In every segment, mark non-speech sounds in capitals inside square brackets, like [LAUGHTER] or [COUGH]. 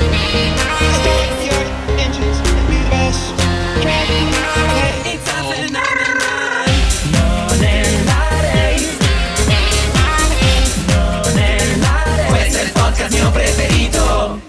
If your engine's the best, driving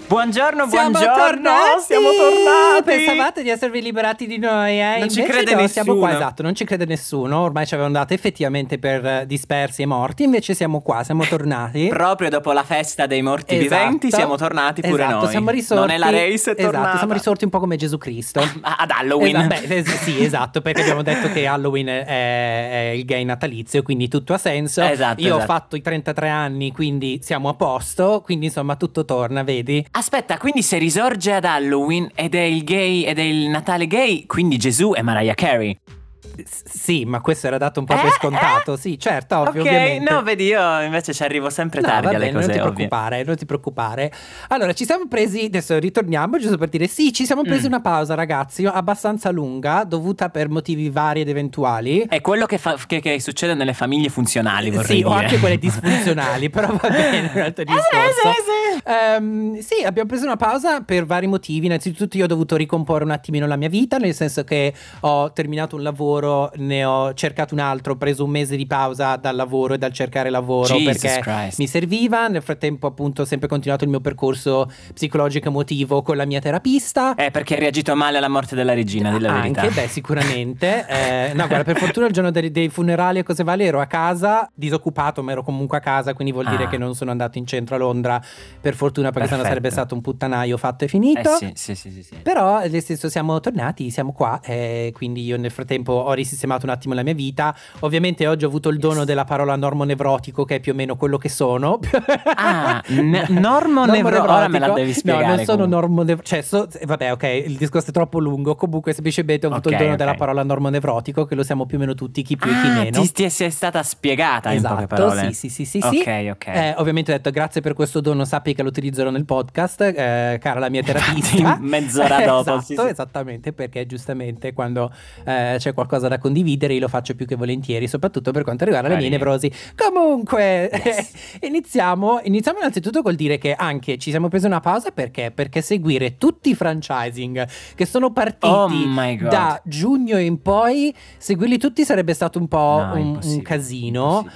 Buongiorno, Siamo buongiorno. tornati! Siamo tornati. Pensavate di esservi liberati di noi, eh? Non ci Invece crede no, siamo qua, nessuno. esatto, non ci crede nessuno. Ormai ci avevano dato effettivamente per eh, dispersi e morti. Invece siamo qua, siamo [LAUGHS] tornati. Proprio dopo la festa dei morti Esatto. viventi siamo tornati pure esatto, noi. Siamo risorti. Non è la race, è Esatto, tornata. siamo risorti un po' come Gesù Cristo. [LAUGHS] Ah, Ad Halloween. Esatto, beh, sì, esatto, perché abbiamo detto che Halloween è, è il gay natalizio, quindi tutto ha senso. Esatto, Io ho esatto. fatto i 33 anni, quindi siamo a posto, quindi insomma tutto torna, vedi? Aspetta, quindi se risorge ad Halloween ed è il gay ed è il Natale gay, quindi Gesù è Mariah Carey. Sì, ma questo era dato un po' per Eh, scontato, sì, certo, ovvio, ok, ovviamente. no, vedi, io invece ci arrivo sempre No, tardi va alle cose non ti ovvie. preoccupare, non ti preoccupare. Allora, ci siamo presi, adesso ritorniamo giusto per dire sì, ci siamo presi Mm. una pausa, ragazzi, abbastanza lunga, dovuta per motivi vari ed eventuali. È quello che, fa- che- che succede nelle famiglie funzionali, vorrei Sì, dire. o anche quelle [LAUGHS] disfunzionali, però va bene, un altro [LAUGHS] discorso. sì, sì. Ehm, sì, abbiamo preso una pausa per vari motivi. Innanzitutto, io ho dovuto ricomporre un attimino la mia vita, nel senso che ho terminato un lavoro, ne ho cercato un altro, ho preso un mese di pausa dal lavoro e dal cercare lavoro Jesus perché Christ. mi serviva. Nel frattempo, appunto, ho sempre continuato il mio percorso psicologico emotivo con la mia terapista. Eh, perché hai reagito male alla morte della regina, di la verità. Anche, beh, sicuramente. [LAUGHS] Eh, no, guarda, per fortuna il giorno dei, dei funerali e cose varie ero a casa, disoccupato, ma ero comunque a casa, quindi vuol dire Ah. che non sono andato in centro a Londra, per fortuna, perché sennò Perfetto. sarebbe stato un puttanaio fatto e finito. Eh sì, sì, sì, sì, sì. Però nel senso siamo tornati, siamo qua, eh, quindi io nel frattempo ho risistemato un attimo la mia vita. Ovviamente oggi ho avuto il dono della parola normonevrotico, che è più o meno quello che sono. Ah, [LAUGHS] ne- normonevro- ora me la devi spiegare No, non sono normonevrotico. Cioè, so- vabbè, ok, il discorso è troppo lungo. Comunque, semplicemente ho avuto Ok, il dono ok. della parola normonevrotico, che lo siamo più o meno tutti, chi più e chi Ah, meno. ti, ti sei stata spiegata in poche Esatto, parole. sì, sì, sì, sì, sì. Ok, ok. Eh, ovviamente ho detto grazie per questo dono, sappi che lo utilizzerò nel podcast, eh, cara la mia [LAUGHS] terapista. Infatti, mezz'ora dopo, [LAUGHS] esatto, sì, sì. esattamente, perché giustamente quando eh, c'è qualcosa da condividere io lo faccio più che volentieri, soprattutto per quanto riguarda le mie nevrosi. Comunque, Yes. [LAUGHS] iniziamo, iniziamo innanzitutto col dire che anche ci siamo presi una pausa perché? Perché seguire tutti i franchising che sono partiti Oh da giugno in poi, seguirli tutti sarebbe stato un po' No, un, un casino.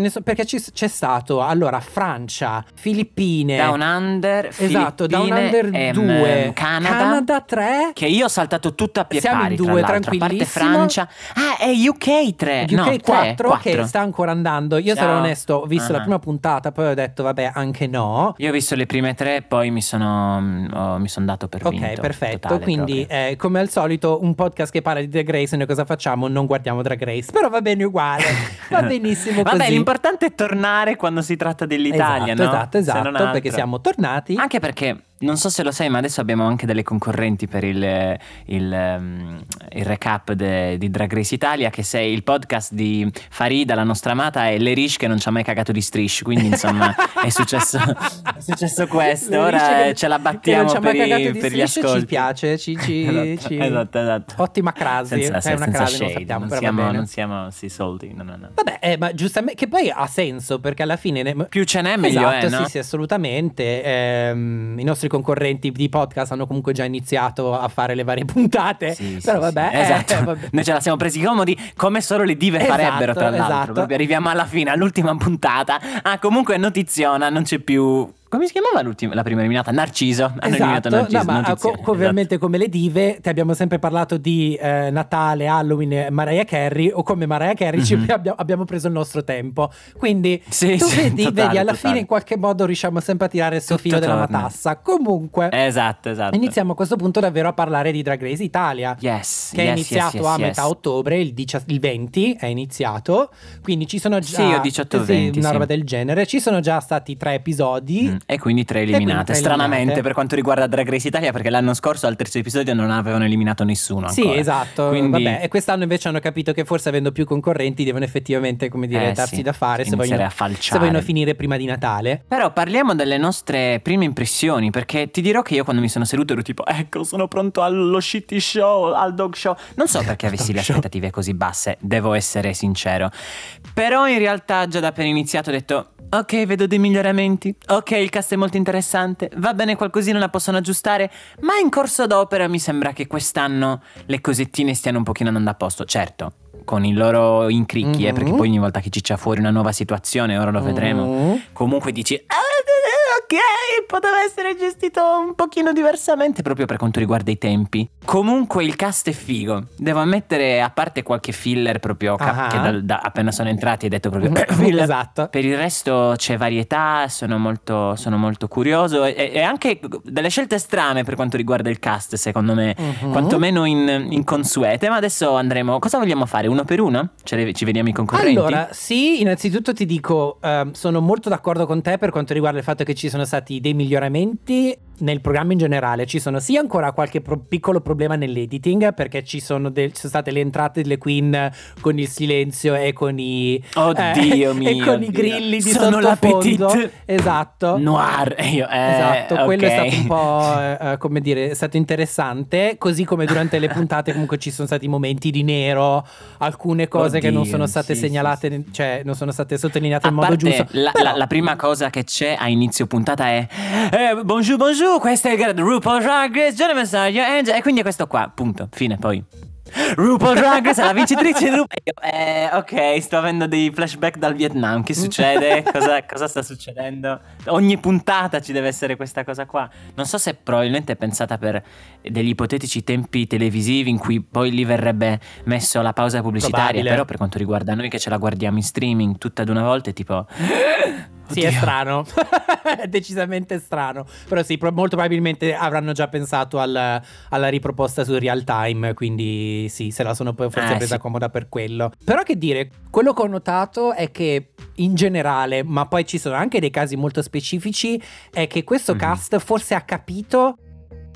ne so- perché ci- c'è stato allora Francia, Filippine, Down Under, esatto, Down Under ehm, 2, Canada, 3, Che io ho saltato tutto a pie Siamo in pari, tra due, l'altro, a parte tranquillissimo. Francia. Ah, è UK 3. UK no, 3, 4 che sta ancora andando. Io sarò Ciao. onesto, ho visto la Ah. prima puntata, poi ho detto vabbè, anche no. Io ho visto le prime tre, poi mi sono, ho- mi sono dato per Ok, vinto. perfetto. totale Quindi, eh, come al solito, un podcast che parla di Drag Race, noi cosa facciamo? Non guardiamo Drag Race, però va bene uguale. [LAUGHS] Va benissimo Vabbè, così. l'importante è tornare quando si tratta dell'Italia, esatto, no? Esatto, esatto, perché siamo tornati. Anche perché non so se lo sai, ma adesso abbiamo anche delle concorrenti per il, il, ehm, il recap de- di Drag Race Italia. Che sei il podcast di Farida, la nostra amata, e Lerish che non ci ha mai cagato di strish. Quindi, insomma, è successo, è successo questo. Ora dice eh, che- ce la che battiamo per, i- per gli ascolti. Ci piace, ci, ci, [LAUGHS] Esatto, ci- esatto, esatto. Ottima crasi, Senza, è una crasi, shade, sappiamo, non siamo, non siamo sì, soldi. No, no, no. Vabbè, eh, ma giustamente, che poi ha senso perché alla fine ne- Più ce n'è, meglio esatto, è, no? sì, sì, assolutamente. Ehm, I nostri concorrenti di podcast hanno comunque già iniziato a fare le varie [LAUGHS] puntate. Sì, sì, però sì. vabbè, eh, esatto. vabbè. Noi ce la siamo presi comodi come solo le dive Esatto, farebbero, tra l'altro. esatto. Proprio arriviamo alla fine, all'ultima puntata. Ah, comunque notiziona, non c'è più come si chiamava la prima eliminata? Narciso. Hanno eliminato Esatto, Narciso. no, ma co- esatto. ovviamente come le dive ti abbiamo sempre parlato di eh, Natale, Halloween, e Mariah Carey o come Mariah Carey ci Mhm. abbiamo, abbiamo preso il nostro tempo. Quindi Sì, tu sì, vedi, totale, vedi, alla totale. fine in qualche modo riusciamo sempre a tirare il filo della matassa. Comunque Esatto, esatto. iniziamo a questo punto davvero a parlare di Drag Race Italia. Yes, Che è yes, iniziato yes, a metà ottobre, il, dicia- il 20 è iniziato, quindi ci sono già Sì, o 18 o sì, 20, una roba del genere. Ci sono già stati tre episodi. Mm, E quindi tre quindi eliminate. tre Stranamente eliminate. per quanto riguarda Drag Race Italia, perché l'anno scorso al terzo episodio non avevano eliminato nessuno. Sì, ancora. esatto. Quindi, Vabbè, e quest'anno invece hanno capito che forse avendo più concorrenti devono effettivamente, come dire, Eh, darsi sì, da fare se vogliono, se vogliono finire prima di Natale. Però parliamo delle nostre prime impressioni, perché ti dirò che io quando mi sono seduto ero tipo, ecco, sono pronto allo shitty show, al dog show. Non so [LAUGHS] perché avessi le aspettative così basse, devo essere sincero. Però in realtà già da appena iniziato ho detto, ok, vedo dei miglioramenti, ok, il cast è molto interessante, va bene qualcosina la possono aggiustare, ma in corso d'opera mi sembra che quest'anno le cosettine stiano un pochino andando a posto. Certo, con i loro incricchi, eh, perché Mhm. poi ogni volta che ci c'è fuori una nuova situazione, ora lo vedremo Mm. comunque dici "Ah, ok poteva essere gestito un pochino diversamente proprio per quanto riguarda i tempi comunque il cast è figo devo ammettere a parte qualche filler proprio ca- Ah. che da- da- appena sono entrati hai detto proprio [COUGHS] filler esatto. per il resto c'è varietà, sono molto, sono molto curioso e, e anche delle scelte strane per quanto riguarda il cast, secondo me, Mhm. quantomeno in, inconsuete. Ma adesso andremo. Cosa vogliamo fare? Uno per uno? Le- ci vediamo i concorrenti? Allora, sì, innanzitutto ti dico, ehm, sono molto d'accordo con te per quanto riguarda il fatto che ci sono stati dei miglioramenti nel programma in generale. Ci sono sì ancora qualche pro- piccolo problema nell'editing perché ci sono, del- ci sono state le entrate delle queen con il silenzio e con i... Oddio eh, [LAUGHS] mio. E con i Dio. grilli di Sono la sottofondo. petite Esatto. Noir. E Io, eh, Esatto, quello è stato un po', [LAUGHS] eh, eh, come dire, è stato interessante, così come durante le puntate comunque ci sono stati momenti di nero, alcune cose che non Oddio, sono state sì, segnalate, cioè non sono state sottolineate A in modo giusto. La, Però- la- la prima cosa che c'è a inizio puntata è eh, Bonjour, bonjour, questo è il RuPaul Drag Race, Messaggio, Angel, e quindi è questo qua, punto, fine, poi RuPaul Drag Race è la vincitrice di RuPaul eh, ok, sto avendo dei flashback dal Vietnam, che succede? [LAUGHS] cosa, cosa sta succedendo? Ogni puntata ci deve essere questa cosa qua Non so se probabilmente è pensata per degli ipotetici tempi televisivi in cui poi lì verrebbe messo la pausa pubblicitaria Probabile. Però per quanto riguarda noi che ce la guardiamo in streaming tutta ad una volta è tipo Sì, è Oddio. strano, [LAUGHS] è decisamente strano, però sì, pro- molto probabilmente avranno già pensato al- alla riproposta su real time, quindi sì, se la sono poi forse Eh, presa sì. comoda per quello. Però che dire, quello che ho notato è che in generale, ma poi ci sono anche dei casi molto specifici, è che questo Mhm. cast forse ha capito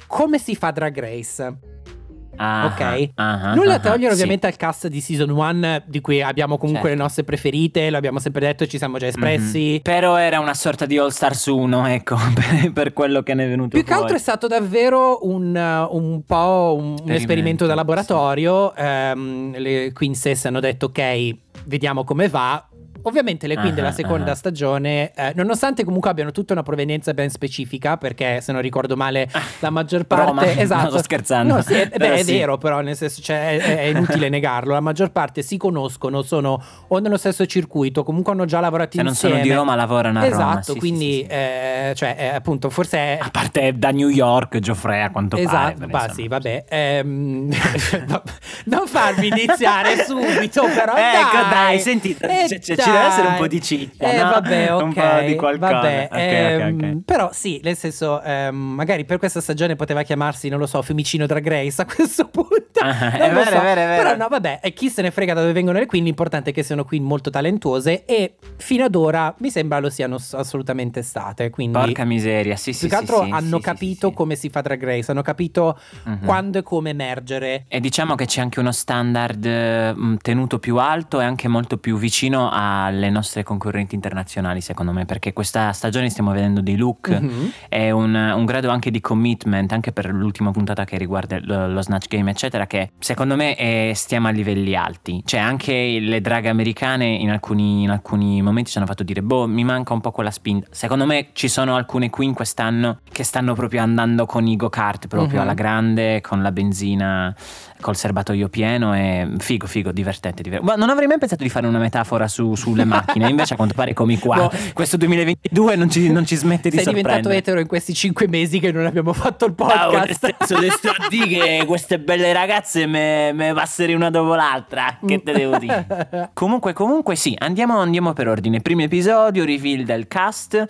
come si fa Drag Race. Ah, Ok. ah, Nulla ah, togliere sì. ovviamente al cast di season 1 di cui abbiamo comunque Certo. le nostre preferite, lo abbiamo sempre detto, ci siamo già espressi. Mhm. Però era una sorta di All Stars 1, ecco, [LAUGHS] per, quello che ne è venuto Più che fuori. altro è stato davvero un, uh, un po' un, un esperimento da laboratorio. Ehm, le Queen stesse hanno detto ok, vediamo come va. Ovviamente le Queen Ah, della ah, seconda ah. stagione, eh, nonostante comunque abbiano tutta una provenienza ben specifica, perché se non ricordo male la maggior parte... Roma, [LAUGHS] esatto. no, sto scherzando. No, sì, è, beh, Però è sì. vero, però nel senso cioè, è, è inutile [LAUGHS] negarlo. La maggior parte si conoscono, sono o nello stesso circuito, comunque hanno già lavorato Se non insieme. sono di Roma lavorano a Roma. Esatto, sì, quindi eh, cioè, eh, appunto, forse è... A parte da New York, Geoffrey a quanto pare. Esatto, ma insomma. sì, vabbè. ehm, [LAUGHS] non farmi iniziare subito, però. Ecco, dai, dai, senti, Eh, c- c- ci deve essere un po' di ciccia, Eh, no? vabbè, ok. [LAUGHS] Un po' di qualcosa. Vabbè, Ok, ok, ehm, ok. Però sì, nel senso, ehm, magari per questa stagione poteva chiamarsi, non lo so, Fiumicino Drag Race a questo [LAUGHS] punto. [LAUGHS] Ah, Non è vero, so. è vero, è vero. Però no, vabbè, e chi se ne frega da dove vengono le queen, l'importante è che siano queen molto talentuose e fino ad ora mi sembra lo siano assolutamente state. Quindi Porca miseria, sì, sì. più che altro sì, hanno sì, capito sì, come si fa Drag Race, hanno capito Mhm. quando e come emergere. E diciamo che c'è anche uno standard eh, mh, tenuto più alto e anche molto più vicino alle nostre concorrenti internazionali, secondo me, perché questa stagione stiamo vedendo dei look Mhm. e un, un grado anche di commitment, anche per l'ultima puntata che riguarda lo, lo Snatch Game, eccetera, che secondo me eh, stiamo a livelli alti. Cioè, anche le drag americane in alcuni, in alcuni momenti ci hanno fatto dire: Boh, mi manca un po' quella spinta. Secondo me ci sono alcune queen quest'anno che stanno proprio andando con i go-kart proprio Mhm. alla grande, con la benzina, col serbatoio pieno. E figo, figo, divertente. diver- Ma non avrei mai pensato di fare una metafora su- sulle [LAUGHS] macchine. Invece, a quanto pare, come qua, No. questo 2022 non ci, non ci smette di Sei diventato sorprendere. etero in questi cinque mesi che non abbiamo fatto il podcast. senso, te sto a dire che queste belle ragazze me, me passerei una dopo l'altra. Che te devo dire? [LAUGHS] comunque, comunque, sì, andiamo, andiamo per ordine. Primo episodio, reveal del cast.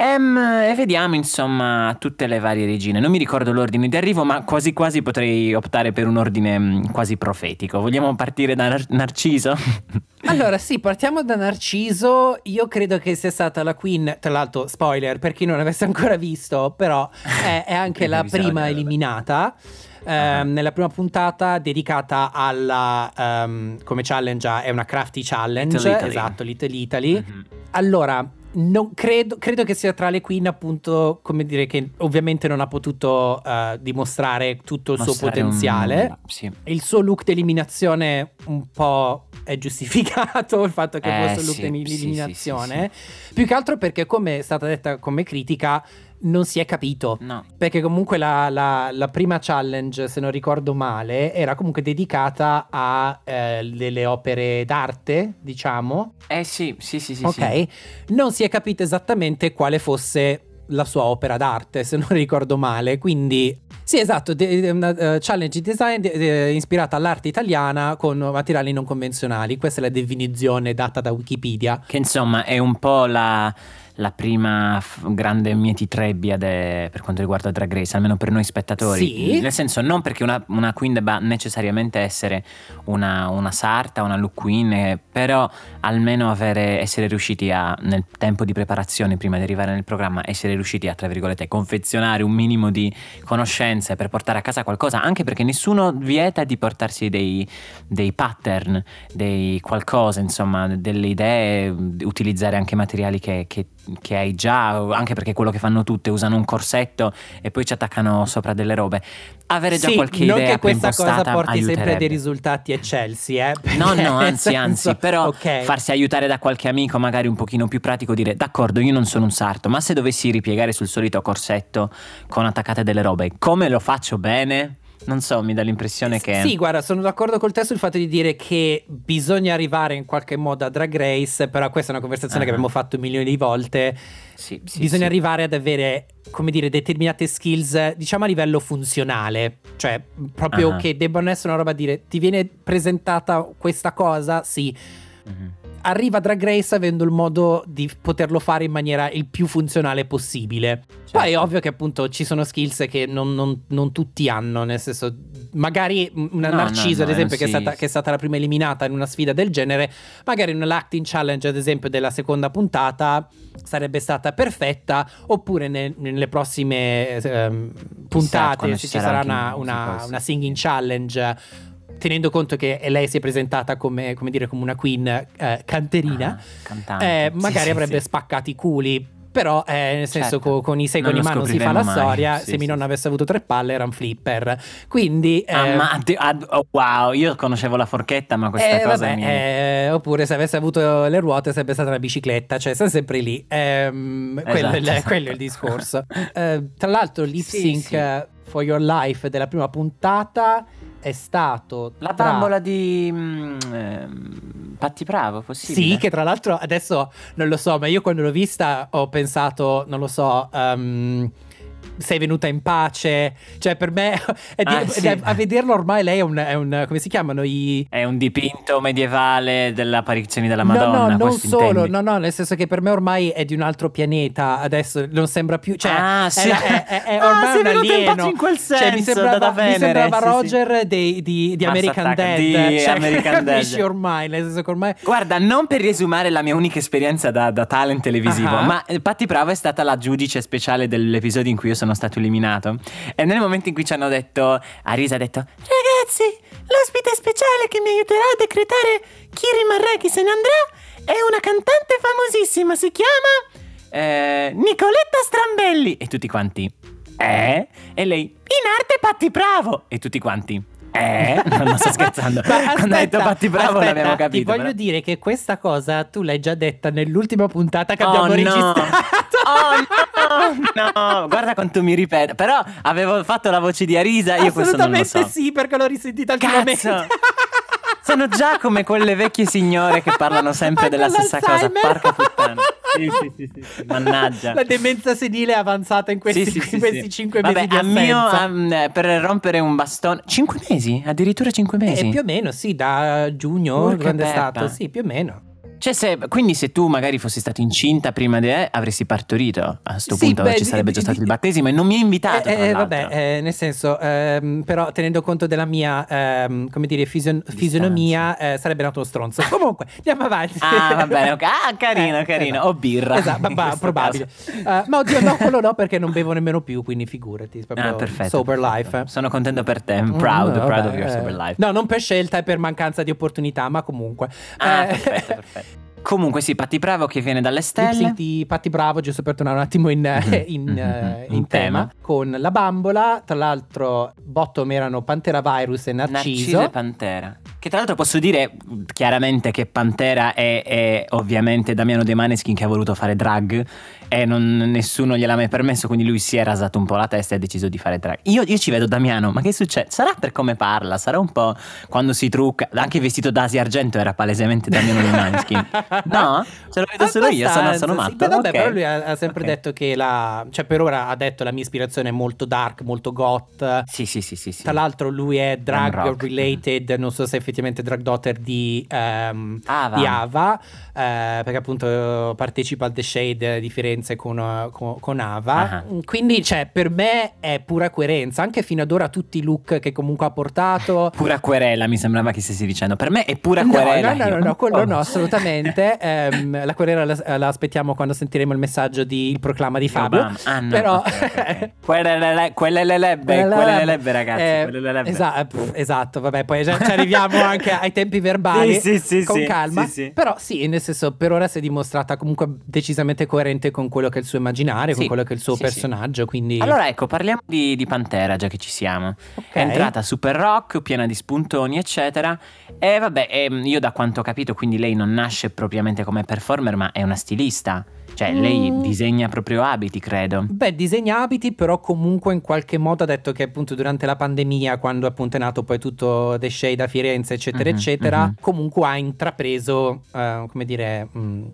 Ehm, e vediamo insomma tutte le varie regine. Non mi ricordo l'ordine di arrivo, ma quasi quasi potrei optare per un ordine mm, quasi profetico. Vogliamo partire da Nar- Narciso? [LAUGHS] Allora, sì, partiamo da Narciso. Io credo che sia stata la Queen. Tra l'altro, spoiler per chi non avesse ancora visto, però è, è [LAUGHS] anche la prima eliminata. Ah. Nella prima puntata dedicata alla ehm, come challenge è una crafty challenge Little Italy. esatto Little Italy Mhm. allora non credo, credo che sia tra le queen appunto come dire che ovviamente non ha potuto eh, dimostrare tutto il suo Mostrare un- potenziale sì. il suo look di eliminazione un po' è giustificato [LAUGHS] il fatto che Eh, fosse un look sì, di sì. Più che altro perché, come è stata detta come critica, non si è capito. No. Perché comunque la, la- la prima challenge, se non ricordo male, era comunque dedicata a eh, delle opere d'arte, diciamo. Eh sì, sì, sì, sì. ok. sì. Non si è capito esattamente quale fosse la sua opera d'arte, se non ricordo male. Quindi, sì, esatto, de- de- una eh, challenge design de- de- ispirata all'arte italiana con materiali non convenzionali. Questa è la definizione data da Wikipedia. Che insomma è un po' la, la prima f- grande mietitrebbia de- per quanto riguarda Drag Race, almeno per noi spettatori. Sì. Nel senso, non perché una, una queen debba necessariamente essere una, una sarta, una look queen, eh, però almeno avere, essere riusciti a, nel tempo di preparazione prima di arrivare nel programma, essere riusciti a, tra virgolette, confezionare un minimo di conoscenze per portare a casa qualcosa, anche perché nessuno vieta di portarsi dei, dei pattern, dei qualcosa, insomma, delle idee, utilizzare anche materiali che, che- che hai già, anche perché quello che fanno tutte, usano un corsetto e poi ci attaccano sopra delle robe. Avere già Sì, qualche non idea che questa cosa porti sempre aiuterebbe. dei risultati eccelsi, eh. No, perché, no, [LAUGHS] nel anzi, anzi, senso- però ok. farsi aiutare da qualche amico magari un pochino più pratico, dire d'accordo, io non sono un sarto, ma se dovessi ripiegare sul solito corsetto con attaccate delle robe, come lo faccio bene? Non so, mi dà l'impressione che... Sì, guarda, sono d'accordo col te sul fatto di dire che bisogna arrivare in qualche modo a Drag Race, però questa è una conversazione che Ah. abbiamo fatto milioni di volte. Sì, sì, bisogna sì. arrivare ad avere, come dire, determinate skills, diciamo a livello funzionale, cioè proprio Ah. che debbano essere una roba a dire ti viene presentata questa cosa? Sì. Mhm. Arriva Drag Race avendo il modo di poterlo fare in maniera il più funzionale possibile. Poi è Certo. ovvio che appunto ci sono skills che non, non- non tutti hanno, nel senso, magari una No, Narciso, no, ad no, esempio, che, è stata, che è stata la prima eliminata in una sfida del genere, magari in l'acting challenge, ad esempio, della seconda puntata sarebbe stata perfetta, oppure ne- nelle prossime ehm, puntate, ci sarà una, una- una singing challenge. Tenendo conto che lei si è presentata come, come dire, come una queen eh, canterina, Ah, cantante. eh, magari sì, avrebbe sì. spaccato i culi. Però, eh, nel senso, Certo. co- con i Non in mano si fa la mai. storia. Sì, se mi sì. avesse avuto tre palle, era un flipper. Quindi. eh, Ah, ma ad- oh, wow, io conoscevo la forchetta, ma questa eh, cosa vabbè, mi... eh, oppure se avesse avuto le ruote sarebbe stata una bicicletta, cioè siamo sempre lì. Ehm, quello, è il- Esatto. quello è il discorso. Tra l'altro, lip sync for your life della prima puntata è stato La tra- bambola di mm, ehm, Patti Bravo, possibile? Sì, che tra l'altro adesso non lo so, ma io quando l'ho vista ho pensato, non lo so, ehm, sei venuta in pace. Cioè, per me, [LAUGHS] è di- Ah, sì. è- a vederlo ormai lei è un, è un- come si chiamano i... È un dipinto medievale delle apparizioni della No, Madonna. no, non questo solo, intendi? no, no, nel senso che per me ormai è di un altro pianeta, adesso non sembra più, cioè, Ah, è, sì. è- è- è Ah, ormai sei un alieno. in quel Cioè, mi senso, sembrava, da mi Venere, sembrava sì. Roger dei- di, di American Attack, Dead, di cioè, American [LAUGHS] capisci Dead. ormai, nel senso che ormai... Guarda, non per riesumare la mia unica esperienza da, da talent televisivo, Ah. ma eh, Patti Bravo è stata la giudice speciale dell'episodio in cui io sono stato eliminato. E nel momento in cui ci hanno detto, Arisa ha detto, ragazzi, l'ospite speciale che mi aiuterà a decretare chi rimarrà e chi se ne andrà è una cantante famosissima, si chiama eh, Nicoletta Strambelli. E tutti quanti, eh? E lei, in arte Patti Bravo. E tutti quanti, Eh, [LAUGHS] non sto scherzando. [LAUGHS] Ma Quando hai detto Patti Bravo aspetta, Ti capito. voglio però. dire che questa cosa tu l'hai già detta nell'ultima puntata che Oh, abbiamo no. registrato. Oh no, no, guarda quanto mi ripeto. Però avevo fatto la voce di Arisa, io questo non lo Assolutamente so. sì, perché l'ho risentita Cazzo! [LAUGHS] Sono già come quelle vecchie signore che parlano sempre Anche della stessa cosa. Porca puttana. Sì, sì, sì, sì, sì. Mannaggia. La demenza senile è avanzata in questi, Sì, sì, sì, in questi sì. cinque Vabbè, mesi di a mio, am, eh, per rompere un bastone. Cinque mesi? Addirittura cinque mesi? Eh, più o meno, sì, da giugno, Urca quando è stato, sì, più o meno. Cioè, se, quindi se tu magari fossi stato incinta prima di eh, avresti partorito. A sto Sì, punto beh, ci sarebbe già stato il battesimo e non mi hai invitato. Eh, eh, l'altro. vabbè, eh, nel senso, ehm, però tenendo conto della mia, ehm, come dire, fision- fisionomia, eh, sarebbe nato uno stronzo. [LAUGHS] Comunque, andiamo avanti. Ah, va bene, ok. Ah, [LAUGHS] carino, Eh, carino. esatto. O birra. Esatto, ma- questo probabile. Eh, ma oddio, no, quello no, perché non bevo [LAUGHS] nemmeno più, quindi figurati. Ah, perfetto. Sober perfetto. life. Sono contento per te. I'm proud, Mm, proud vabbè, of your eh. sober life. No, non per scelta e per mancanza di opportunità, ma comunque. Ah, Eh, perfetto, perfetto. Comunque sì, Patti Bravo che viene dalle stelle. di Patti Bravo, giusto per tornare un attimo in, Mhm, [LAUGHS] in, mhm, eh, mhm, in in tema, tema. con la bambola, tra l'altro bottom erano Pantera Virus e Narciso. Narciso e Pantera. Che tra l'altro posso dire chiaramente che Pantera è, è ovviamente Damiano De Maneskin che ha voluto fare drag e non- nessuno gliel'ha mai permesso, quindi lui si è rasato un po' la testa e ha deciso di fare drag. Io, io ci vedo Damiano, ma che succede? Sarà per come parla, sarà un po' quando si trucca, anche vestito da Asia Argento era palesemente Damiano De Maneskin. [LAUGHS] No? Ce lo vedo solo io, sono, sono matto. sì. Beh, vabbè, Ok. però lui ha, ha sempre Ok. detto che la. Cioè, per ora ha detto la mia ispirazione è molto dark, molto goth. Sì, sì, sì, sì. sì. Tra l'altro, lui è drag related. Non so se effettivamente drag daughter di, ehm, Ava. di Ava, eh, perché appunto partecipa al The Shade di Firenze con, eh, con- con Ava. Ah. Quindi, cioè, per me è pura coerenza. Anche fino ad ora, tutti i look che comunque ha portato. Pura querela, mi sembrava che stessi dicendo. Per me è pura No, querela. no, no, no, no, quello Oh. no, assolutamente. [LAUGHS] Ehm, la querela la, la aspettiamo quando sentiremo il messaggio di Il proclama di Fabio. Obama. Ah, no, Però. [LAUGHS] Quelle le le- quelle le lebbe, quelle le lebbe, ragazzi. Eh, quelle le lebbe. pff, esatto, vabbè, poi ci arriviamo [LAUGHS] anche ai tempi verbali Sì, sì, sì, con sì, calma. sì, sì. Però sì, nel senso, per ora si è dimostrata comunque decisamente coerente con quello che è il suo immaginario, con Sì, quello che è il suo sì, sì. personaggio. Quindi, Allora ecco, parliamo di, di Pantera, già che ci siamo. Ok. È entrata super rock, piena di spuntoni, eccetera. E vabbè, ehm, io da quanto ho capito, quindi lei non nasce propriamente come performer, ma è una stilista. Cioè, lei Mm. disegna proprio abiti, credo. Beh, disegna abiti, però comunque in qualche modo ha detto che appunto durante la pandemia, quando appunto è nato poi tutto The Shade a Firenze, eccetera, Mhm, eccetera, mhm. comunque ha intrapreso, eh, come dire... mh,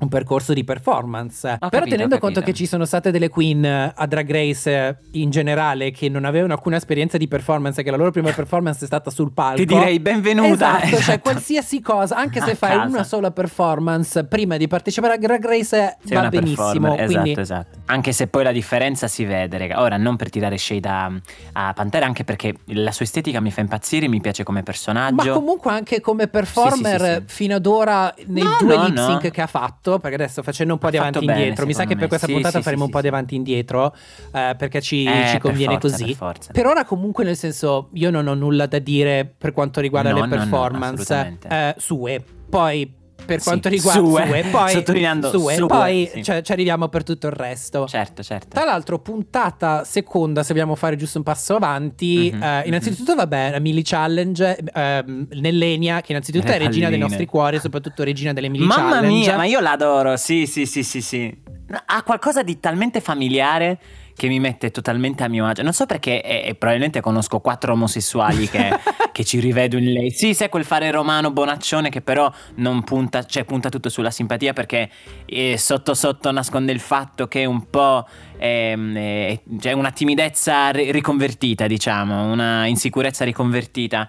un percorso di performance. Però capito, tenendo ho conto che ci sono state delle queen eh, a Drag Race eh, in generale che non avevano alcuna esperienza di performance, che la loro prima performance è stata sul palco. Ti direi benvenuta. Esatto, cioè Esatto. qualsiasi cosa, anche se A fai casa. una sola performance prima di partecipare a Drag Race Sei va benissimo. performer, quindi esatto, esatto. Anche se poi la differenza si vede, raga. Ora, non per tirare shade a, a Pantera, anche perché la sua estetica mi fa impazzire, mi piace come personaggio. Ma comunque anche come performer Sì, sì, sì, sì. fino ad ora nei No, due no, lip sync no. che ha fatto, perché adesso facendo un po' di avanti e fatto indietro, mi sa che secondo per me. questa Sì, puntata sì, faremo sì, un po' di avanti e indietro eh, perché ci, Eh, ci per conviene forza, così. per. Per ora comunque nel senso io non ho nulla da dire per quanto riguarda No, le no, no, performance assolutamente. eh, sue. Poi per Sì, quanto riguarda sue. sue, poi Sottolineando sue, sue, poi sì. cioè, ci arriviamo per tutto il resto. Certo, certo. Tra l'altro, puntata seconda, se vogliamo fare giusto un passo avanti. Mhm, eh, innanzitutto, vabbè, la Mili Challenge, ehm, Nellenia, che innanzitutto è regina dei palline. nostri cuori, soprattutto regina delle Mili Mamma Challenge. mia, ma io l'adoro. Sì, sì, sì, sì, sì. Ha qualcosa di talmente familiare che mi mette totalmente a mio agio. Non so perché, e, e probabilmente conosco quattro omosessuali che, [LAUGHS] che ci rivedo in lei. Sì, sai quel fare romano bonaccione che però non punta, cioè punta tutto sulla simpatia perché eh, sotto sotto nasconde il fatto che è un po'... ehm, eh, cioè una timidezza ri- riconvertita, diciamo, una insicurezza riconvertita.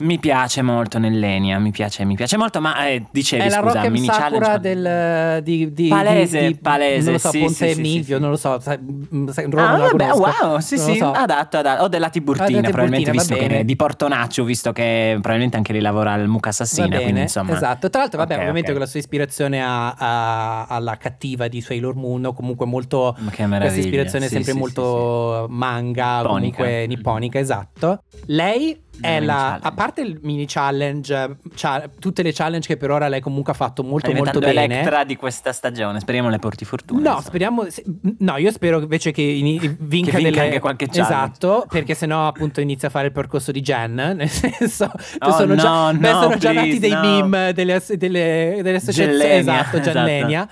Mi piace molto Nellenia, mi piace, mi piace molto, ma eh, dicevi È la scusa, Rock mini challenge. del, di, di- Palese, di- palese, non lo so, sì, Ponte sì, Milvio, sì, non lo so, sai, mm, Roma Ah, la vabbè, wow, sì, Non sì, so. adatto, adatto. O della Tiburtina, Ah, della probabilmente, Tiburtina, visto bene. che di Portonaccio, visto che probabilmente anche lei lavora al Muca Va Assassina, bene, quindi insomma... esatto. Tra l'altro, vabbè, Ok, ovviamente ok. con la sua ispirazione a- a- alla cattiva di Sailor Moon, o comunque molto. Questa ispirazione sì, sempre molto manga, Nipponica. comunque nipponica, esatto. Lei è la. A parte parte il mini challenge, tutte le challenge che per ora lei comunque ha fatto molto molto bene. Electra di questa stagione. Speriamo le porti fortuna. No, insomma. speriamo. se- No, io spero invece che ini- [LAUGHS] vinca, Che vinca delle- anche qualche challenge. Esatto, perché sennò appunto inizia a fare il percorso di Jen. [LAUGHS] Nel senso, Oh, sono già, no, beh, no, sono già nati please, dei no. meme delle, delle, delle associazioni. Esatto, [LAUGHS] esatto.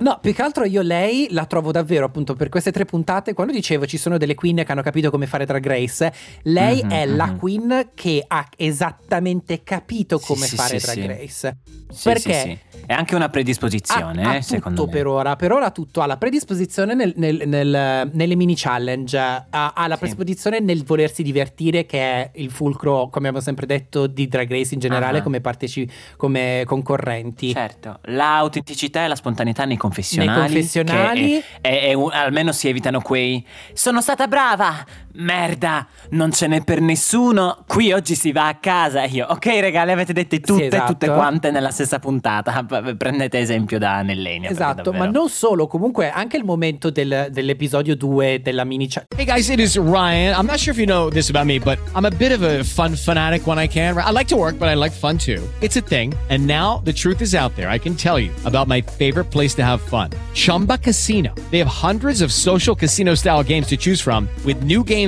No, più che altro io lei la trovo davvero appunto per queste tre puntate. Quando dicevo ci sono delle queen che hanno capito come fare Drag Race, lei Mhm, è la mhm. queen che ha esattamente capito come sì, fare sì, Drag sì. Race. Perché sì, sì. È anche una predisposizione, ha, ha eh, secondo tutto me. per ora. Per ora tutto ha la predisposizione nel- nel- nel- nelle mini challenge, ha, ha la Sì. predisposizione nel volersi divertire, che è il fulcro, come abbiamo sempre detto, di Drag Race in generale, Ah. come, parteci- come concorrenti. Certo, l'autenticità e la spontaneità nei confessionali. Nei confessionali. è- è- è un- almeno si evitano quei. Sono stata brava! Merda! Non ce n'è per nessuno! Qui oggi si va a casa! E io, ok, raga, le avete dette tutte, esatto. tutte quante nella stessa puntata. [LAUGHS] Prendete esempio da Nellenia. Esatto, ma davvero- non solo, comunque anche il momento del- dell'episodio 2 della mini. Hey guys, it is Ryan. I'm not sure if you know this about me, but I'm a bit of a fun fanatic when I can. I like to work, but I like fun too. It's a thing. And now the truth is out there. I can tell you about my favorite place to have fun Chumba Casino. They have hundreds of social casino style games to choose from, with new games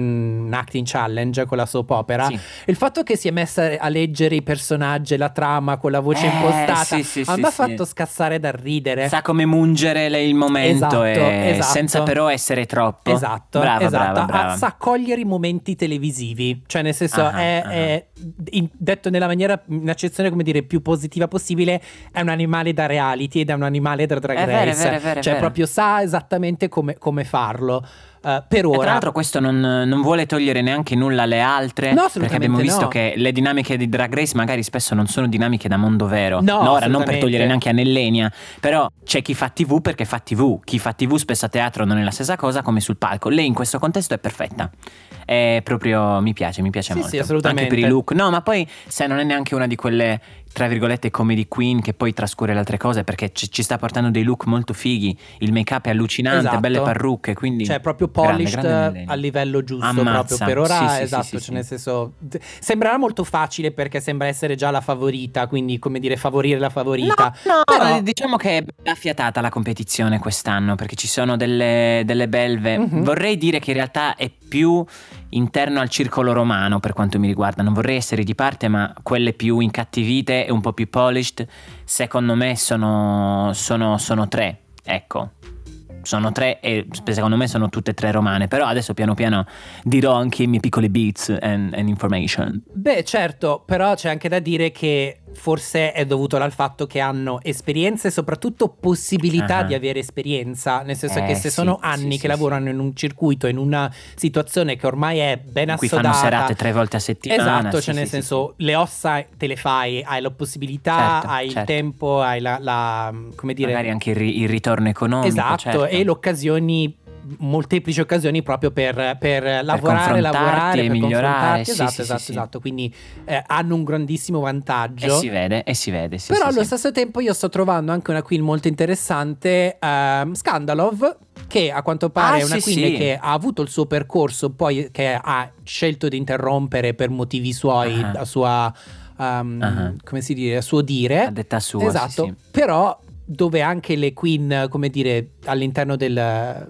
acting challenge con la soap opera Sì. il fatto che si è messa a leggere i personaggi la trama con la voce Eh, impostata sì, sì, me ha fatto scassare dal ridere Sa come mungere il momento Esatto, e esatto. senza però essere troppo. Esatto, brava, esatto. brava, Ah, brava. sa cogliere i momenti televisivi, cioè nel senso Ah, è, ah. è- in- detto nella maniera, in accezione come dire più positiva possibile, è un animale da reality ed è un animale da drag È vero, è race, vero, è vero, è cioè vero. proprio sa esattamente come, come farlo. Eh, per E ora tra l'altro questo non, non vuole togliere neanche nulla alle altre No, perché abbiamo visto no. che le dinamiche di Drag Race magari spesso non sono dinamiche da mondo vero. No, ora non per togliere neanche a Nellenia, però c'è chi fa TV perché fa TV, chi fa TV spesso a teatro non è la stessa cosa come sul palco. Lei in questo contesto è perfetta. È proprio mi piace, mi piace Sì, molto. sì, assolutamente. Anche per i look. No, ma poi se non è neanche una di quelle tra virgolette comedy queen che poi trascura le altre cose perché ci, ci sta portando dei look molto fighi, il make up è allucinante, Esatto. belle parrucche, quindi Cioè, proprio grande, polished grande Nellenia. a livello giusto, Ammazza. proprio per ora. Sì, sì, esatto, sì, cioè nel senso. sembrerà molto facile perché sembra essere già la favorita, quindi come dire, favorire la favorita. No, no, Però- diciamo che è affiatata la competizione quest'anno perché ci sono delle, delle belve. Mhm. Vorrei dire che in realtà è più interno al circolo romano per quanto mi riguarda. Non vorrei essere di parte, ma quelle più incattivite e un po' più polished, secondo me sono, sono, sono tre. Ecco. Sono tre e secondo me sono tutte e tre romane. Però adesso piano piano dirò anche i miei piccoli beats and, and information. Beh, certo, però c'è anche da dire che forse è dovuto al fatto che hanno esperienza e soprattutto possibilità Ah. di avere esperienza, nel senso Eh, che se sì, sono sì, anni sì, che lavorano in un circuito, in una situazione che ormai è ben In assodata. fanno serate tre volte a settimana. Esatto, sì, cioè nel sì, sì, senso le ossa te le fai, hai la possibilità, Certo, hai il certo. tempo, hai la, la- come dire Magari anche il, ri- il ritorno economico. Esatto, certo. e l'occasioni molteplici occasioni proprio per, per lavorare, confrontarti lavorare, e per migliorare, sì, esatto, sì, esatto, sì, esatto. Quindi eh, hanno un grandissimo E vantaggio. si vede, e si vede. Però allo stesso tempo io sto trovando anche una queen molto interessante, ehm, Scandalov, che a quanto pare Ah, è una sì, queen sì. che ha avuto il suo percorso, poi che ha scelto di interrompere per motivi suoi, Ah. a sua, ehm, Ah. come si dice, a suo dire. A detta sua, Esatto, però dove anche le queen, come dire, all'interno del,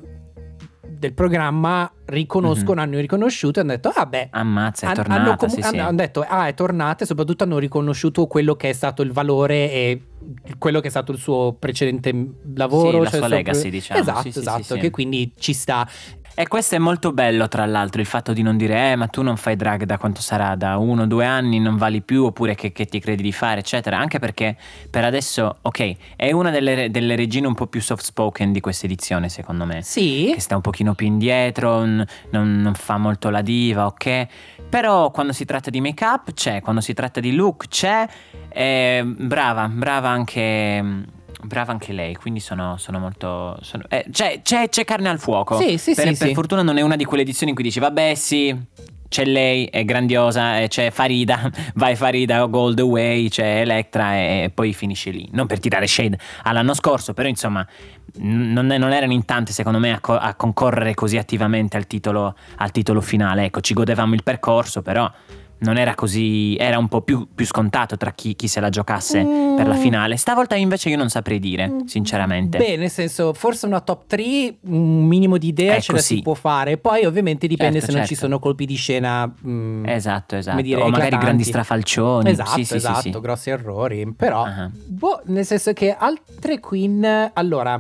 del programma riconoscono, hanno riconosciuto e hanno detto, ah beh, Ammazza, è tornata, hanno, comu- sì, sì. hanno- hanno detto, ah, è tornata e soprattutto hanno riconosciuto quello che è stato il valore e quello che è stato il suo precedente lavoro. Sì, la cioè sua il suo- legacy, diciamo. Esatto, esatto, che quindi ci sta. E questo è molto bello, tra l'altro, il fatto di non dire, eh, ma tu non fai drag da quanto sarà, da uno o due anni, non vali più, oppure che, che ti credi di fare, eccetera. Anche perché per adesso, ok, è una delle, delle regine un po' più soft spoken di questa edizione, secondo me. Sì, Che sta un pochino più indietro, non, non fa molto la diva, ok? Però quando si tratta di make up c'è, quando si tratta di look c'è. e brava, brava anche. Brava anche lei, quindi sono, sono molto. sono- eh, c'è, c'è- c'è carne al fuoco. Sì, sì, per, sì, per sì. fortuna non è una di quelle edizioni in cui dici, vabbè, sì, c'è lei, è grandiosa, e c'è Farida, [LAUGHS] vai Farida, Gold Away, c'è Electra e, poi finisce lì. Non per tirare shade all'anno scorso, però insomma, non, non erano in tante, secondo me, a, co- a concorrere così attivamente al titolo, al titolo finale. Ecco, ci godevamo il percorso, però. Non era così, era un po' più, più scontato tra chi, chi se la giocasse per la finale. Stavolta invece io non saprei dire, sinceramente. Beh, nel senso, forse una top 3, un minimo di idea ce Ecco, la sì. si può fare. Poi, ovviamente, dipende Certo, se non ci certo. sono colpi di scena. mm, Esatto, esatto. come dire, o magari grandi strafalcioni. Esatto, Sì, sì, sì, esatto, sì. grossi errori. Però, Ah. boh, nel senso che altre queen. Allora,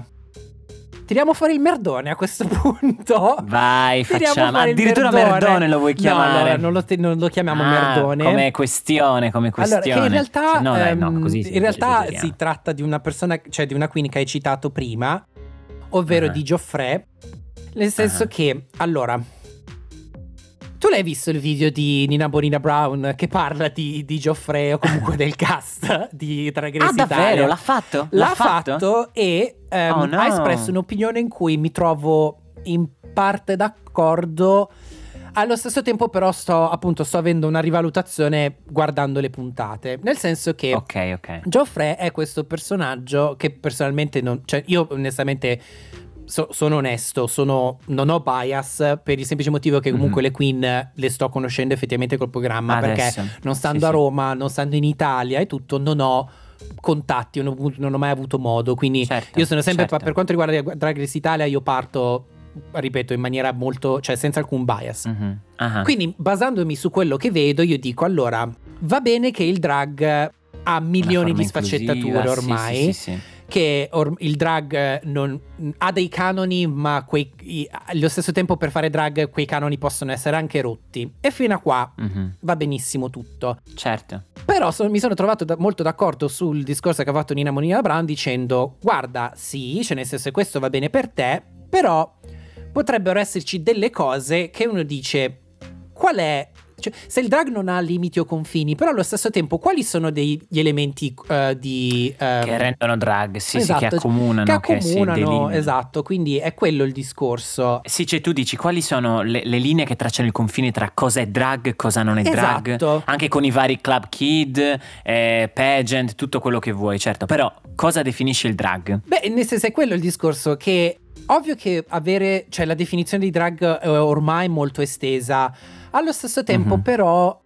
tiriamo fuori il merdone a questo [LAUGHS] punto. Vai, Tiriamo facciamo. Addirittura merdone. lo vuoi No, chiamare? allora, non lo, te- non lo chiamiamo Ah, merdone. Come questione, come questione. Allora, in realtà, No, dai, no, ehm, così sì, in realtà si tratta di una persona, cioè di una queen che hai citato prima, ovvero Ah. di Geoffrey. Nel senso Ah. che, allora, tu l'hai visto il video di Nina Bonina Brown che parla di, di Geoffrey o comunque del cast di Drag Race Ah, davvero? Italia? L'ha fatto? L'ha fatto, e ehm, Oh, no. ha espresso un'opinione in cui mi trovo in parte d'accordo. Allo stesso tempo, però, sto appunto sto avendo una rivalutazione guardando le puntate. Nel senso che Ok, ok. Geoffrey è questo personaggio che personalmente non. Cioè, io onestamente. So- sono onesto, sono, non ho bias per il semplice motivo che comunque Mhm. le queen le sto conoscendo effettivamente col programma Adesso. perché non stando Sì, a sì. Roma, non stando in Italia e tutto, non ho contatti, non ho, non ho mai avuto modo. Quindi Certo, io sono sempre, certo. per quanto riguarda Drag Race Italia, io parto, ripeto, in maniera molto, cioè senza alcun bias. Mhm. Ah, Quindi basandomi su quello che vedo, io dico allora, va bene che il drag ha milioni di sfaccettature sì, ormai. sì, sì, sì. Che or- il drag eh, non- ha dei canoni, ma quei- i- allo stesso tempo per fare drag quei canoni possono essere anche rotti. E fino a qua Mhm. va benissimo tutto. Certo. Però so- mi sono trovato da- molto d'accordo sul discorso che ha fatto Nina Monina Brown dicendo guarda sì, cioè nel senso che questo va bene per te, però potrebbero esserci delle cose che uno dice qual è... Cioè, se il drag non ha limiti o confini, però allo stesso tempo quali sono degli elementi eh, di... ehm, Che rendono drag, sì, sì, esatto, che accomunano. Che accomunano, delineano. esatto, quindi è quello il discorso. Sì, cioè tu dici quali sono le, le linee che tracciano il confine tra cosa è drag, cosa non è drag, Esatto. anche con i vari club kid, eh, pageant, tutto quello che vuoi, certo, però cosa definisce il drag? Beh, nel senso è quello il discorso che ovvio che avere, cioè la definizione di drag è ormai molto estesa, allo stesso tempo Mhm. però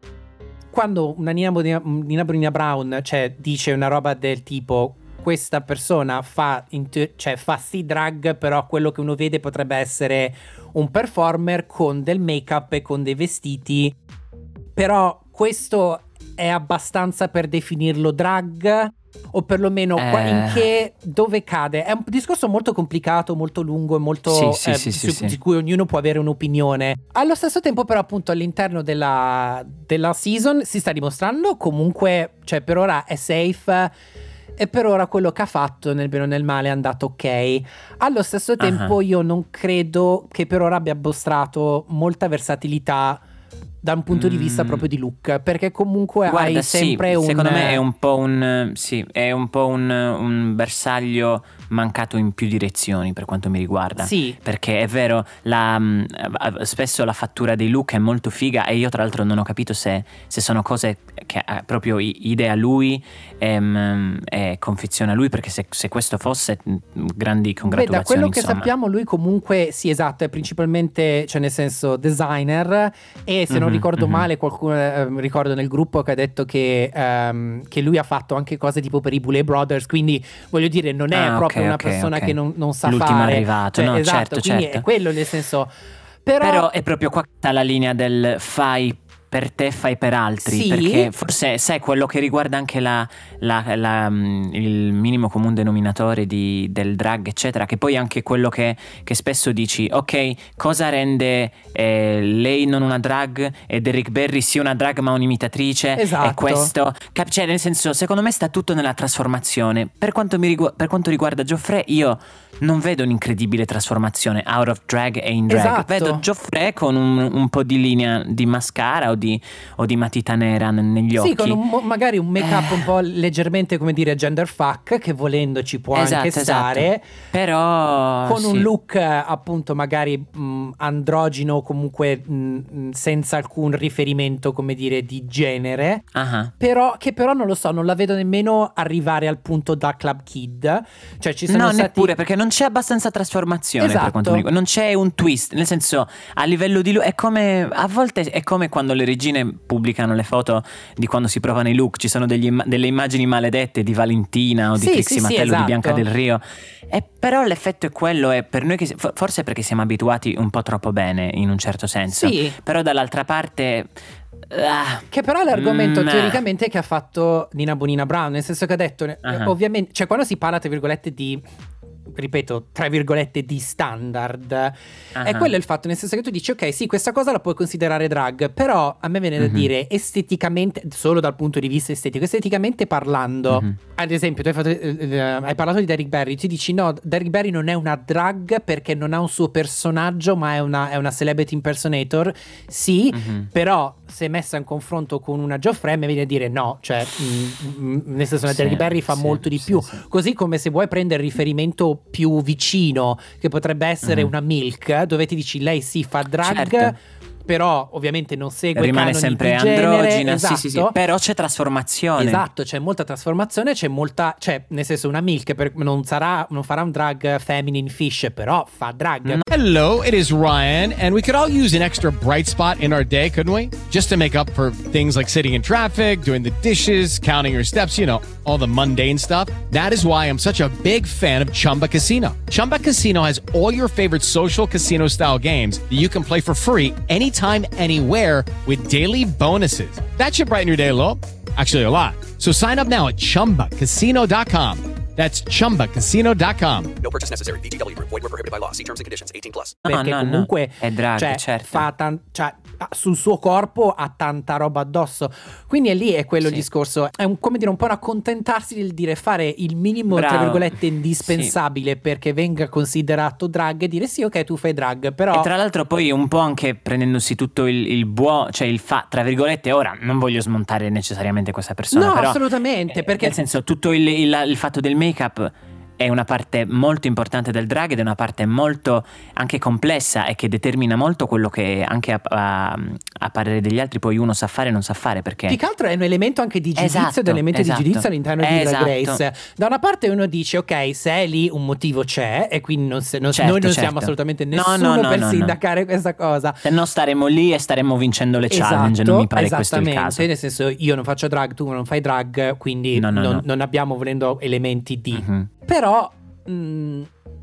quando una Nina, Nina Bonina Brown cioè, dice una roba del tipo questa persona fa, te- cioè, fa sì drag, però quello che uno vede potrebbe essere un performer con del make-up e con dei vestiti, però questo è abbastanza per definirlo drag o perlomeno Eh. in che dove cade è un discorso molto complicato molto lungo e molto Sì, eh, sì, sì, su, di cui ognuno può avere un'opinione allo stesso tempo però appunto all'interno della, della season si sta dimostrando comunque cioè per ora è safe e per ora quello che ha fatto nel bene o nel male è andato ok allo stesso tempo Ah. io non credo che per ora abbia mostrato molta versatilità da un punto di vista Mm. proprio di look perché comunque Guarda, hai sì, sempre un secondo me è un po' un sì, è un po' un, un bersaglio mancato in più direzioni per quanto mi riguarda. Sì. Perché è vero, la, eh, spesso la fattura dei look è molto figa e io tra l'altro non ho capito se, se sono cose che ha proprio idea lui ehm, e confeziona lui perché se, se questo fosse mh, grandi Beh, congratulazioni. da quello che insomma. sappiamo lui comunque sì esatto è principalmente cioè nel senso designer e se non Mhm, ricordo mhm. male qualcuno ehm, ricordo nel gruppo che ha detto che, ehm, che lui ha fatto anche cose tipo per i Boulet Brothers quindi voglio dire non è Ah, proprio ok, una ok, persona ok. che non, non sa L'ultimo fare arrivato, Cioè, no, esatto certo, quindi certo. è quello nel senso Però, Però è proprio qua che sta la linea del fai per te, fai per altri. Sì. Perché forse sai quello che riguarda anche la- la- la, mm, il minimo comune denominatore di- del drag, eccetera, che poi anche quello che, che spesso dici, ok, cosa rende eh, lei non una drag e Derrick Barry sì una drag ma un'imitatrice? Esatto. E questo, cap- cioè nel senso, secondo me sta tutto nella trasformazione. Per quanto, mi rigu- per quanto riguarda Geoffrey, io non vedo un'incredibile trasformazione out of drag e in drag. Esatto. Vedo Geoffrey con un, un po' di linea di mascara o di, o di matita nera negli occhi. Sì, con un- magari un make-up Eh. un po' leggermente, come dire, gender fuck, che volendo ci può Esatto, anche esatto. stare. Però Con un sì. look eh, appunto magari mh, androgino, comunque mh, senza alcun riferimento, come dire, di genere. Ah, Però, che però non lo so, non la vedo nemmeno arrivare al punto da Club Kid. Cioè, ci sono No, stati. neppure perché non c'è abbastanza trasformazione Esatto. per quanto mi riguarda. Non c'è un twist, nel senso, a livello di look è come a volte è come quando le regine pubblicano le foto di quando si provano i look, ci sono degli imma- delle immagini maledette di Valentina o di Sì, Trixie sì, sì, Mattello esatto. di Bianca del Rio. E però l'effetto è quello e per noi che forse perché siamo abituati un po' troppo bene in un certo senso. Sì. Però dall'altra parte ah, Che però è l'argomento Mm, teoricamente che ha fatto Nina Bonina Brown, nel senso che ha detto, Ah. ovviamente, cioè quando si parla, tra virgolette, di, ripeto, tra virgolette, di standard, è Ah. quello il fatto, nel senso che tu dici, ok, sì, questa cosa la puoi considerare drag, però a me viene da Mhm. dire esteticamente, solo dal punto di vista estetico, esteticamente parlando, Mhm. ad esempio, tu hai, fatto- eh, eh, hai parlato di Derrick Barry, ti dici, no, Derrick Barry non è una drag perché non ha un suo personaggio, ma è una, è una celebrity impersonator, sì, Mhm. però se messa in confronto con una Geoffrey mi viene a dire no, cioè mm, mm, nel senso una Sì, Derrick Barry fa sì, molto di sì, più, sì. così come se vuoi prendere riferimento più vicino che potrebbe essere Mhm. una Milk, dove ti dici lei sì fa drag, Certo. Però ovviamente non segue rimane canoni sempre androgina, esatto. sì, sì, sì, però c'è trasformazione. Esatto, c'è molta trasformazione, c'è molta, cioè nel senso una Milk per- non, sarà, non farà un drag feminine fish, però fa drag. Hello, it is Ryan, and we could all use an extra bright spot in our day, couldn't we? Just to make up for things like sitting in traffic, doing the dishes, counting your steps, you know, all the mundane stuff. That is why I'm such a big fan of Chumba Casino. Chumba Casino has all your favorite social casino style games that you can play for free anytime, anywhere with daily bonuses. That should brighten your day a little. Actually, a lot. So sign up now at chumbacasino.com. That's chumbacasino.com. No purchase necessary. VGW Group. Void were prohibited by law. See terms and conditions. 18 plus. No, perché no, no. comunque È drag, cioè, certo. fa tan- cioè, ha- sul suo corpo ha tanta roba addosso. Quindi è lì è quello il Sì. discorso. È un, come dire, un po' un accontentarsi del dire fare il minimo, tra Bravo. virgolette, indispensabile perché venga considerato drag e dire sì, ok, tu fai drag, però. E tra l'altro poi un po' anche prendendosi tutto il, il buono, cioè il fa, tra virgolette, ora non voglio smontare necessariamente questa persona, No, però, assolutamente, eh, perché- Nel senso, tutto il, il- il fatto del メイクアップ。È una parte molto importante del drag ed è una parte molto anche complessa e che determina molto quello che anche a, a- a parere degli altri poi uno sa fare e non sa fare perché... Più che altro è un elemento anche di giudizio Esatto, ed elemento esatto. di giudizio all'interno di Drag Esatto. Race. Da una parte uno dice, ok, se è lì un motivo c'è, e quindi non se- non- Certo, noi non certo. siamo assolutamente No, nessuno no, no, per no, no. sindacare questa cosa. Se no staremo lì e staremo vincendo le challenge, non mi pare questo il Esatto, caso. Nel senso, io non faccio drag, tu non fai drag, quindi No, no, non, no. non abbiamo volendo elementi di. Mhm. Però, mh,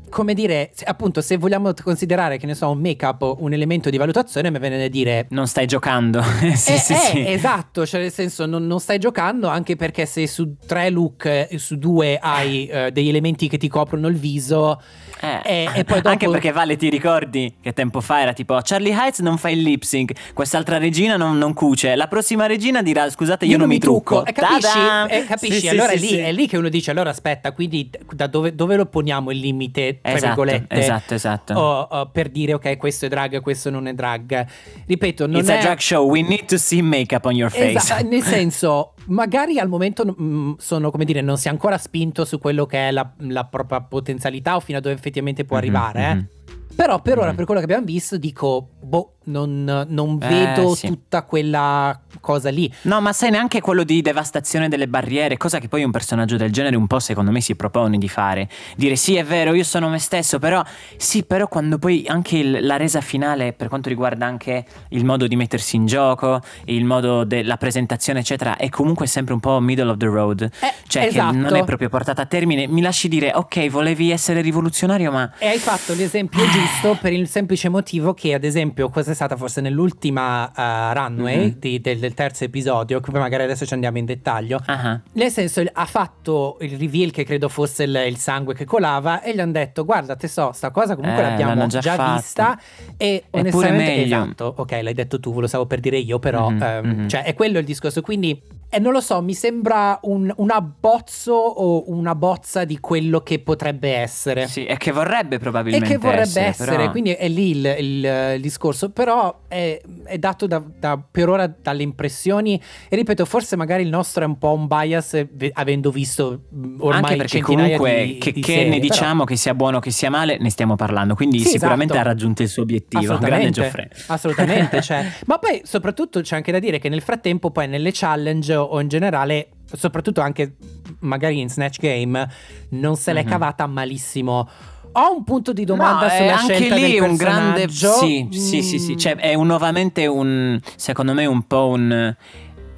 come dire, se- appunto, se vogliamo considerare che ne so, un make-up un elemento di valutazione, mi viene da dire. Non stai giocando. [LAUGHS] sì, Eh, sì, eh, sì. esatto, cioè nel senso non, non stai giocando anche perché se su tre look, eh, su due hai eh, degli elementi che ti coprono il viso Eh, e, e poi dopo... Anche perché Vale ti ricordi che tempo fa era tipo Charlie Heights non fa il lip sync, quest'altra regina non, non cuce, la prossima regina dirà scusate io, non mi trucco. E capisci? Ta-da! Eh, capisci? Sì, allora sì, è, lì, sì. è lì che uno dice allora aspetta, quindi da dove, dove lo poniamo il limite, tra Esatto, virgolette? esatto, esatto. o- o per dire ok questo è drag, questo non è drag. Ripeto, non It's è... a drag show, we need to see makeup on your face. Esatto, nel senso, magari al momento mm, sono, come dire, non si è ancora spinto su quello che è la, la propria potenzialità o fino a dove effettivamente può Mhm, arrivare. eh. mhm. Però per ora, Mhm. per quello che abbiamo visto, dico, boh, non, non Eh, vedo sì. tutta quella cosa lì. No, ma sai neanche quello di devastazione delle barriere, cosa che poi un personaggio del genere un po' secondo me si propone di fare. Dire sì, è vero, io sono me stesso, però sì, però quando poi anche il- la resa finale per quanto riguarda anche il modo di mettersi in gioco, il modo della presentazione, eccetera, è comunque sempre un po' middle of the road. Eh, cioè esatto. che non è proprio portata a termine. Mi lasci dire, ok, volevi essere rivoluzionario, ma E hai fatto l'esempio giusto per il semplice motivo che, ad esempio, questa è stata forse nell'ultima eh, runway Mhm. di- del, del terzo episodio, che poi magari adesso ci andiamo in dettaglio. Ah, Nel senso, ha fatto il reveal che credo fosse il, il sangue che colava e gli hanno detto: Guarda, te so, sta cosa comunque Eh, l'abbiamo già, già vista. E onestamente, esatto, ok, l'hai detto tu, lo stavo per dire io, però, Mhm, ehm, mhm. cioè, è quello il discorso. Quindi, eh, non lo so, mi sembra un, un abbozzo o una bozza di quello che potrebbe essere. sì, e che vorrebbe E probabilmente che vorrebbe essere, essere, però- quindi è lì il, il- il discorso, però è, è dato da, da- per ora dalle impressioni e ripeto, forse magari il nostro è un po' un bias eh, ve- avendo visto mh, ormai Anche perché comunque di, che, di che serie, ne però- diciamo che sia buono che sia male, ne stiamo parlando. Quindi Sì, sicuramente esatto. ha raggiunto il suo obiettivo. Grande Geoffrey. Assolutamente, cioè. [LAUGHS] ma poi soprattutto c'è anche da dire che nel frattempo poi nelle challenge o in generale, soprattutto anche magari in Snatch Game, non se l'è Mhm. cavata malissimo. Ho un punto di domanda No, è sulla anche scelta lì del un grande sì, sì, sì, sì, cioè è un- nuovamente un secondo me un po' un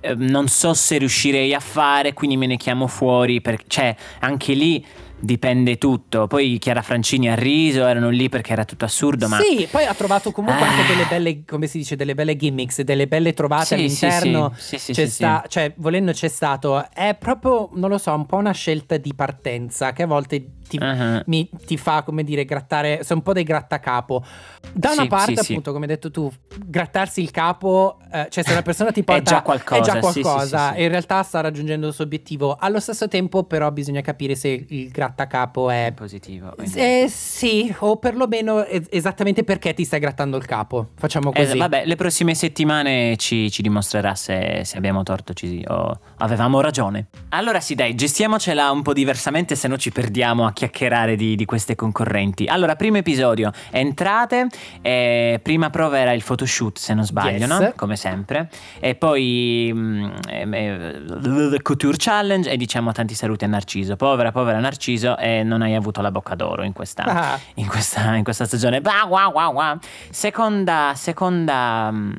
eh, non so se riuscirei a fare, quindi me ne chiamo fuori perché cioè anche lì dipende tutto. Poi Chiara Francini ha riso, erano lì perché era tutto assurdo, ma Sì, poi ha trovato comunque Ah. anche delle belle, come si dice, delle belle gimmicks, delle belle trovate Sì, all'interno. sì, sì, sì, c'è sì, sta- sì. Cioè, volendo c'è stato. È proprio, non lo so, un po' una scelta di partenza che a volte ti, Ah. mi- ti fa, come dire, grattare. Sono un po' dei grattacapo. Da una Sì, parte, sì, sì. appunto, come hai detto tu, grattarsi il capo, eh, cioè se una persona ti [LAUGHS] porta. già qualcosa, È già sì, sì, qualcosa. sì, sì. E in realtà sta raggiungendo il suo obiettivo. Allo stesso tempo, però, bisogna capire se il grattacapo è è positivo. eh, sì, o perlomeno es- esattamente perché ti stai grattando il capo. Facciamo Eh, così. vabbè, le prossime settimane ci, ci dimostrerà se, se abbiamo torto ci- o avevamo ragione. Allora sì, dai, gestiamocela un po' diversamente, se no ci perdiamo a chiacchierare di, di queste concorrenti. Allora, primo episodio, entrate, eh, prima prova era il photoshoot, se non sbaglio, Yes. no? Come sempre. E poi mm, ehm, eh, Couture Challenge e diciamo tanti saluti a Narciso. Povera, povera Narciso, e non hai avuto la bocca d'oro in questa, Ah. in questa, in questa stagione. Bah, wow, wow, wow. Seconda, seconda, mm,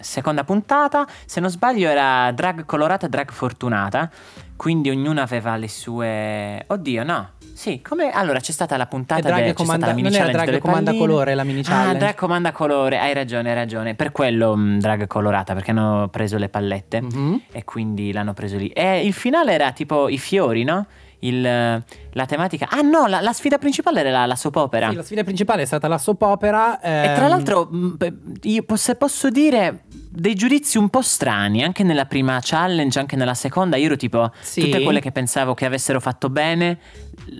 seconda puntata, se non sbaglio era drag colorata drag fortunata, quindi ognuna aveva le sue... Oddio, no. Sì, come... Allora c'è stata la puntata E drag de- c'è comanda- stata la mini non era drag comanda palline. colore la mini Ah, challenge? drag comanda colore, hai ragione, hai ragione. Per quello mm, drag colorata, perché hanno preso le pallette Mhm. e quindi l'hanno preso lì. E il finale era tipo i fiori, no? Il, la tematica. Ah no, la, la sfida principale era la, la soap opera. Sì, la sfida principale è stata la soap opera. E ehm, tra l'altro, mh, beh, io se posso dire dei giudizi un po' strani, anche nella prima challenge, anche nella seconda, io ero tipo Sì. tutte quelle che pensavo che avessero fatto bene,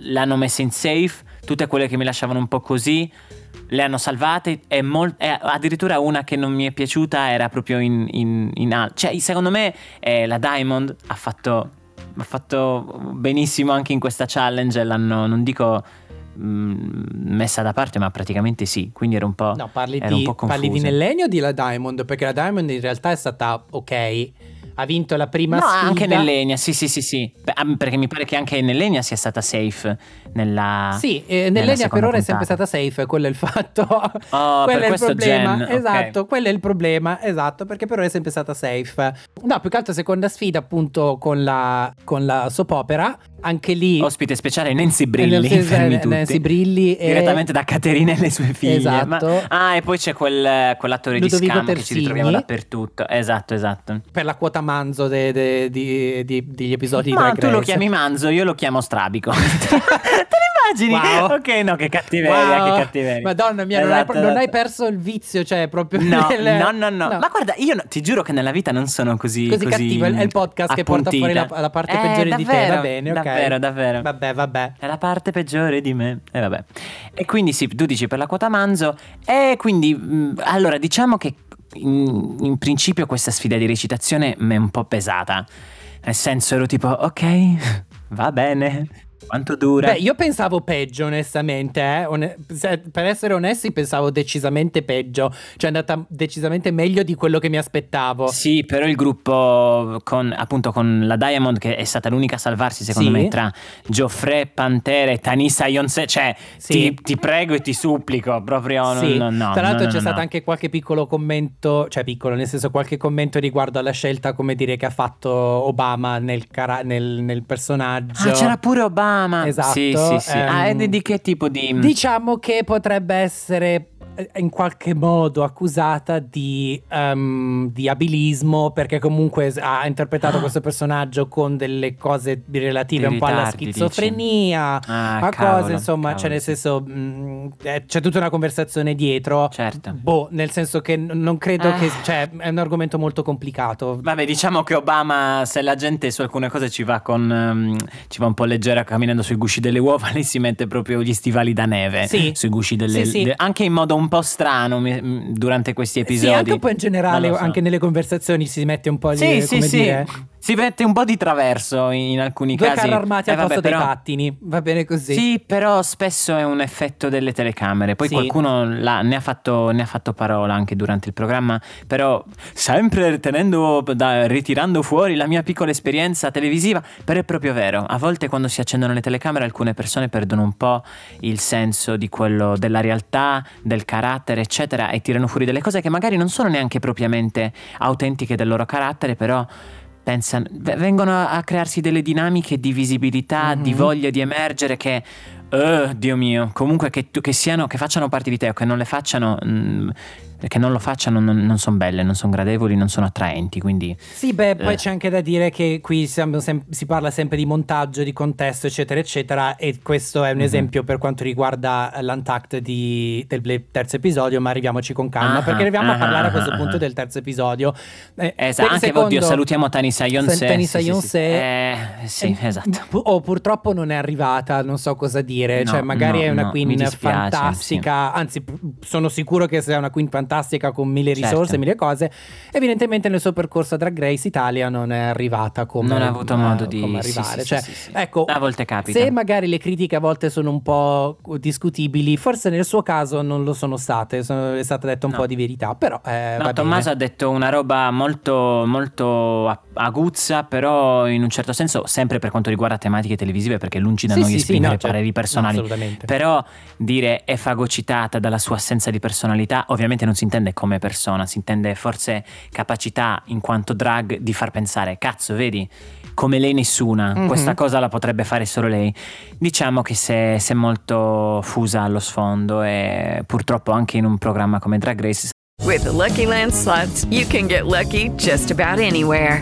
l'hanno messa in safe, tutte quelle che mi lasciavano un po' così. Le hanno salvate e, mol- e addirittura una che non mi è piaciuta era proprio in, in, in al- Cioè, secondo me eh, la Diamond ha fatto, ha fatto benissimo anche in questa challenge. L'hanno, non dico messa da parte, ma praticamente sì. Quindi ero un po'. No, parli di, po' parli di. Nell'Egno o di la Diamond? Perché la Diamond in realtà è stata ok. Ha vinto la prima No, sfida. anche nell'Egna, sì, sì, sì, sì. Perché mi pare che anche nell'Egna sia stata safe nella. Sì, eh, nell'Egna per ora è sempre puntata. stata safe, quello è il fatto. Oh, [LAUGHS] quello per è il problema. Ok. esatto, quello è il problema, esatto, perché per ora è sempre stata safe. No, più che altro seconda sfida appunto con la, con la soap opera, anche lì... Ospite speciale Nancy Brilli. Nancy- fermi tutti. Nancy Brilli e- Direttamente da Caterina e le sue figlie. Esatto. Ma- ah, e poi c'è quel, quell'attore Ludovico di scam che ci Terzini. ritroviamo dappertutto. Esatto, esatto. per la quota manzo de- de- di- di- degli episodi di Ma Drag tu lo Race. chiami Manzo, io lo chiamo Strabico. [LAUGHS] [LAUGHS] Te l'immagini? Wow. [LAUGHS] Ok, no, che cattiveria, Wow. che cattiveria. Madonna mia, non, Esatto, hai, non hai esatto. perso il vizio, cioè proprio No, nel- no, no, no, Ma guarda, io no- ti giuro che nella vita non sono così. Così cattivo, è il podcast che porta fuori la, la parte Eh, peggiore di te, davvero, va bene, ok. Davvero, davvero. Vabbè, vabbè. È la parte peggiore di me. E vabbè. E quindi sì, tu dici per la quota manzo. E quindi, mh, allora, diciamo che in, in principio questa sfida di recitazione mi è un po' pesata. Nel senso ero tipo, ok, [LAUGHS] va bene. Quanto dura? Beh, io pensavo peggio, onestamente. eh. Se- per essere onesti, pensavo decisamente peggio. Cioè, è andata decisamente meglio di quello che mi aspettavo. Sì, però il gruppo con appunto con la Diamond che è stata l'unica a salvarsi secondo Sì. me tra Geoffrey Pantere e Tanisa Yonse, cioè Sì. ti, ti prego e ti supplico, proprio Sì. no, no, Tra l'altro no, c'è stato anche qualche piccolo commento, cioè piccolo, nel senso qualche commento riguardo alla scelta, come dire, che ha fatto Obama nel, cara- nel- nel personaggio. Ah, c'era pure Obama. Esatto, Sì, sì, sì. ah, ehm, e di, di che tipo di Diciamo che potrebbe essere eh, in qualche modo accusata di, ehm, di abilismo perché comunque ha interpretato Ah. questo personaggio con delle cose relative Dei un po' alla ritardi, schizofrenia, Ah, a cavolo, cose insomma, cavolo, cioè nel senso mh, eh, c'è tutta una conversazione dietro. Certo. Boh, nel senso che non credo Ah. che cioè è un argomento molto complicato. Vabbè, diciamo che Obama, se la gente su alcune cose ci va con ehm, ci va un po' leggera camminando sui gusci delle uova, [LAUGHS] lei si mette proprio gli stivali da neve Sì. sui gusci delle Sì, sì. de- anche in modo un po' strano mi- m- durante questi episodi. Sì, anche un po' in generale, so. anche nelle conversazioni si mette un po' di Sì, sì. dire, Si mette un po' di traverso in, alcuni due casi. carri armati Eh, al vabbè, posto dei però- pattini. Va bene così. Sì, però spesso è un effetto delle telecamere. Poi Sì. qualcuno l'ha- ne, ha fatto, ne ha fatto parola anche durante il programma. Però, sempre tenendo, da- ritirando fuori la mia piccola esperienza televisiva, però è proprio vero. A volte quando si accendono le telecamere, alcune persone perdono un po' il senso di quello della realtà, del carattere, eccetera, e tirano fuori delle cose che magari non sono neanche propriamente autentiche del loro carattere, però pensano, vengono a crearsi delle dinamiche di visibilità, di Mhm. voglia di emergere che, eh, Dio mio, comunque che, che siano, che facciano parte di te o che non le facciano, mm, che non lo facciano, non, sono belle, non sono gradevoli, non sono attraenti, quindi... Sì, beh, poi Eh. c'è anche da dire che qui siamo sem- si parla sempre di montaggio, di contesto, eccetera, eccetera. E questo è un Mhm. esempio per quanto riguarda l'untact di- del terzo episodio. Ma arriviamoci con calma, Ah, perché arriviamo ah, a parlare a questo ah, punto ah. del terzo episodio. Eh, Esatto, anche secondo- oddio, salutiamo Tanisa Yonse. Tanisa sì, sì, sì. Eh, sì, Eh, esatto. pu- oh, purtroppo non è arrivata, non so cosa dire. No, cioè, magari no, è una no, queen dispiace, fantastica. Anzi, p- sono sicuro che sia una queen fantastica con mille risorse, Certo. mille cose. Evidentemente nel suo percorso a Drag Race Italia non è arrivata come Non ha avuto eh, modo di- come sì, arrivare. sì, Cioè, sì. Ecco, A volte capita. Se magari le critiche a volte sono un po' discutibili, forse nel suo caso non lo sono state. sono- è stata detta un No. po' di verità. Però eh, No, Tommaso bene. ha detto una roba molto, molto aguzza, però in un certo senso sempre per quanto riguarda tematiche televisive, perché lungi da noi esprimere no, cioè, pareri personali. no, assolutamente. però dire è fagocitata dalla sua assenza di personalità, ovviamente non si intende come persona, si intende forse capacità in quanto drag di far pensare, cazzo, vedi, come lei nessuna, Mhm. questa cosa la potrebbe fare solo lei. Diciamo che si è, si è molto fusa allo sfondo e purtroppo anche in un programma come Drag Race With the Lucky Land slots, you can get lucky just about anywhere.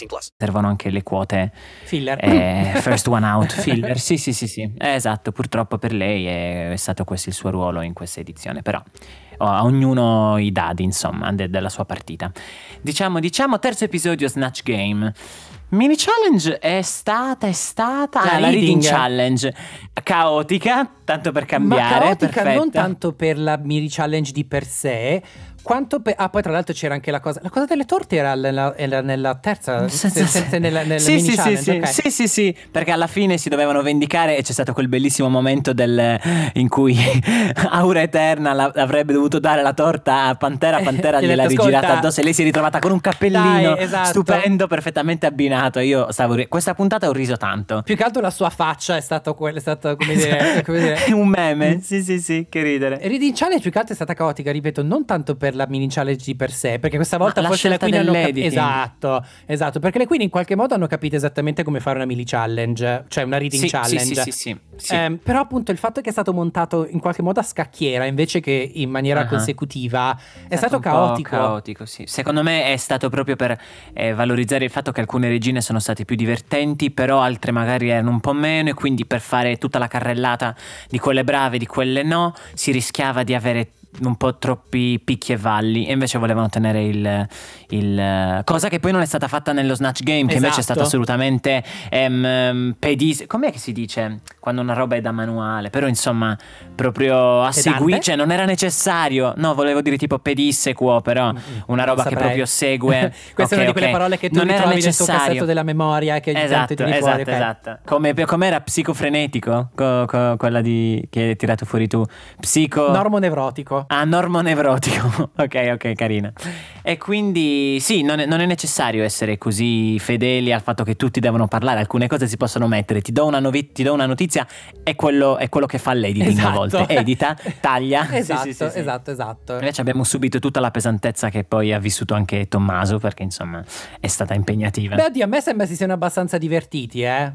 plus. Servono anche le quote Filler. eh, first one out filler sì sì sì sì Eh, esatto purtroppo per lei è, è stato questo il suo ruolo in questa edizione però oh, a ognuno i dadi insomma de- della sua partita diciamo diciamo terzo episodio Snatch Game Mini challenge è stata, è stata La ah, la reading reading. challenge caotica, tanto per Ma cambiare. caotica perfetta. non tanto per la mini challenge di per sé, quanto per... Ah, poi tra l'altro c'era anche la cosa... La cosa delle torte era nella, era nella terza... [LAUGHS] Sì, se- sì, se- sì. nella, nella sì, sì, challenge, sì, ok. sì, sì, sì, perché alla fine si dovevano vendicare e c'è stato quel bellissimo momento del- in cui [LAUGHS] Aura Eterna la- avrebbe dovuto dare la torta a Pantera, Pantera [LAUGHS] Gli ha gliel'ha detto, rigirata "Ascolta, addosso e lei si è ritrovata con un cappellino dai, esatto." stupendo, perfettamente abbinato. Io stavo ri- Questa puntata ho riso tanto. Più che altro la sua faccia è stata quella, è stata come dire, come dire un meme. Sì, sì, sì, che ridere. Reading Challenge più che altro è stata caotica, ripeto, non tanto per la mini challenge di per sé, perché questa volta la forse le Queen hanno capito. dell'editing. Esatto, esatto, perché le Queen in qualche modo hanno capito esattamente come fare una mini challenge, cioè una reading Sì, challenge. sì, sì, sì. Ehm, però appunto il fatto che è stato montato in qualche modo a scacchiera invece che in maniera Ah. consecutiva è stato, un po' caotico. caotico, sì. Secondo me è stato proprio per eh, valorizzare il fatto che alcune regine sono state più divertenti, però altre magari erano un po' meno e quindi per fare tutta la carrellata di quelle brave di quelle no, si rischiava di avere un po' troppi picchi e valli e invece volevano tenere il, il- cosa che poi non è stata fatta nello Snatch Game che invece è Esatto. stata assolutamente ehm, pedis com'è che si dice quando una roba è da manuale però insomma proprio a seguire cioè non era necessario no volevo dire tipo pedissequo però una roba che proprio segue Questa è una di quelle ok. parole che tu non era ritrovi nel tuo cassetto della memoria che ogni esatto tanto esatto fuori. ok. esatto come, com'era psicofrenetico Co- co- quella di, che hai tirato fuori tu psico Normonevrotico. Ah, normonevrotico. [LAUGHS] ok, ok, carina. E quindi sì, non è, non è necessario essere così fedeli al fatto che tutti devono parlare. Alcune cose si possono mettere. Ti do una, novi- ti do una notizia, è quello, è quello che fa l'editing a Esatto. volte. Edita, taglia. [LAUGHS] Esatto, sì, sì, sì. esatto, esatto. Invece abbiamo subito tutta la pesantezza che poi ha vissuto anche Tommaso, perché insomma è stata impegnativa. Beh, oddio, a me sembra si siano abbastanza divertiti, eh.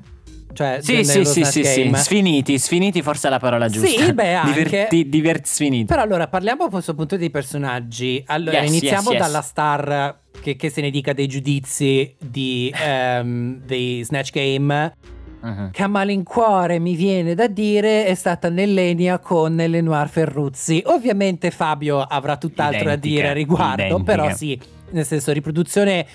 Cioè, sì, sì, sì, sì, sì, sfiniti, sfiniti forse è la parola giusta. Sì, beh, anche. Diverti, divert- sfiniti. Però allora parliamo a questo punto dei personaggi. Allora, Yes, iniziamo yes, yes. dalla star che, che se ne dica dei giudizi di, ehm, dei Snatch Game. Mhm. Che a malincuore mi viene da dire è stata nell'Enia con Lenoir Ferruzzi. Ovviamente Fabio avrà tutt'altro da Identiche, dire a riguardo, identiche. però sì, nel senso riproduzione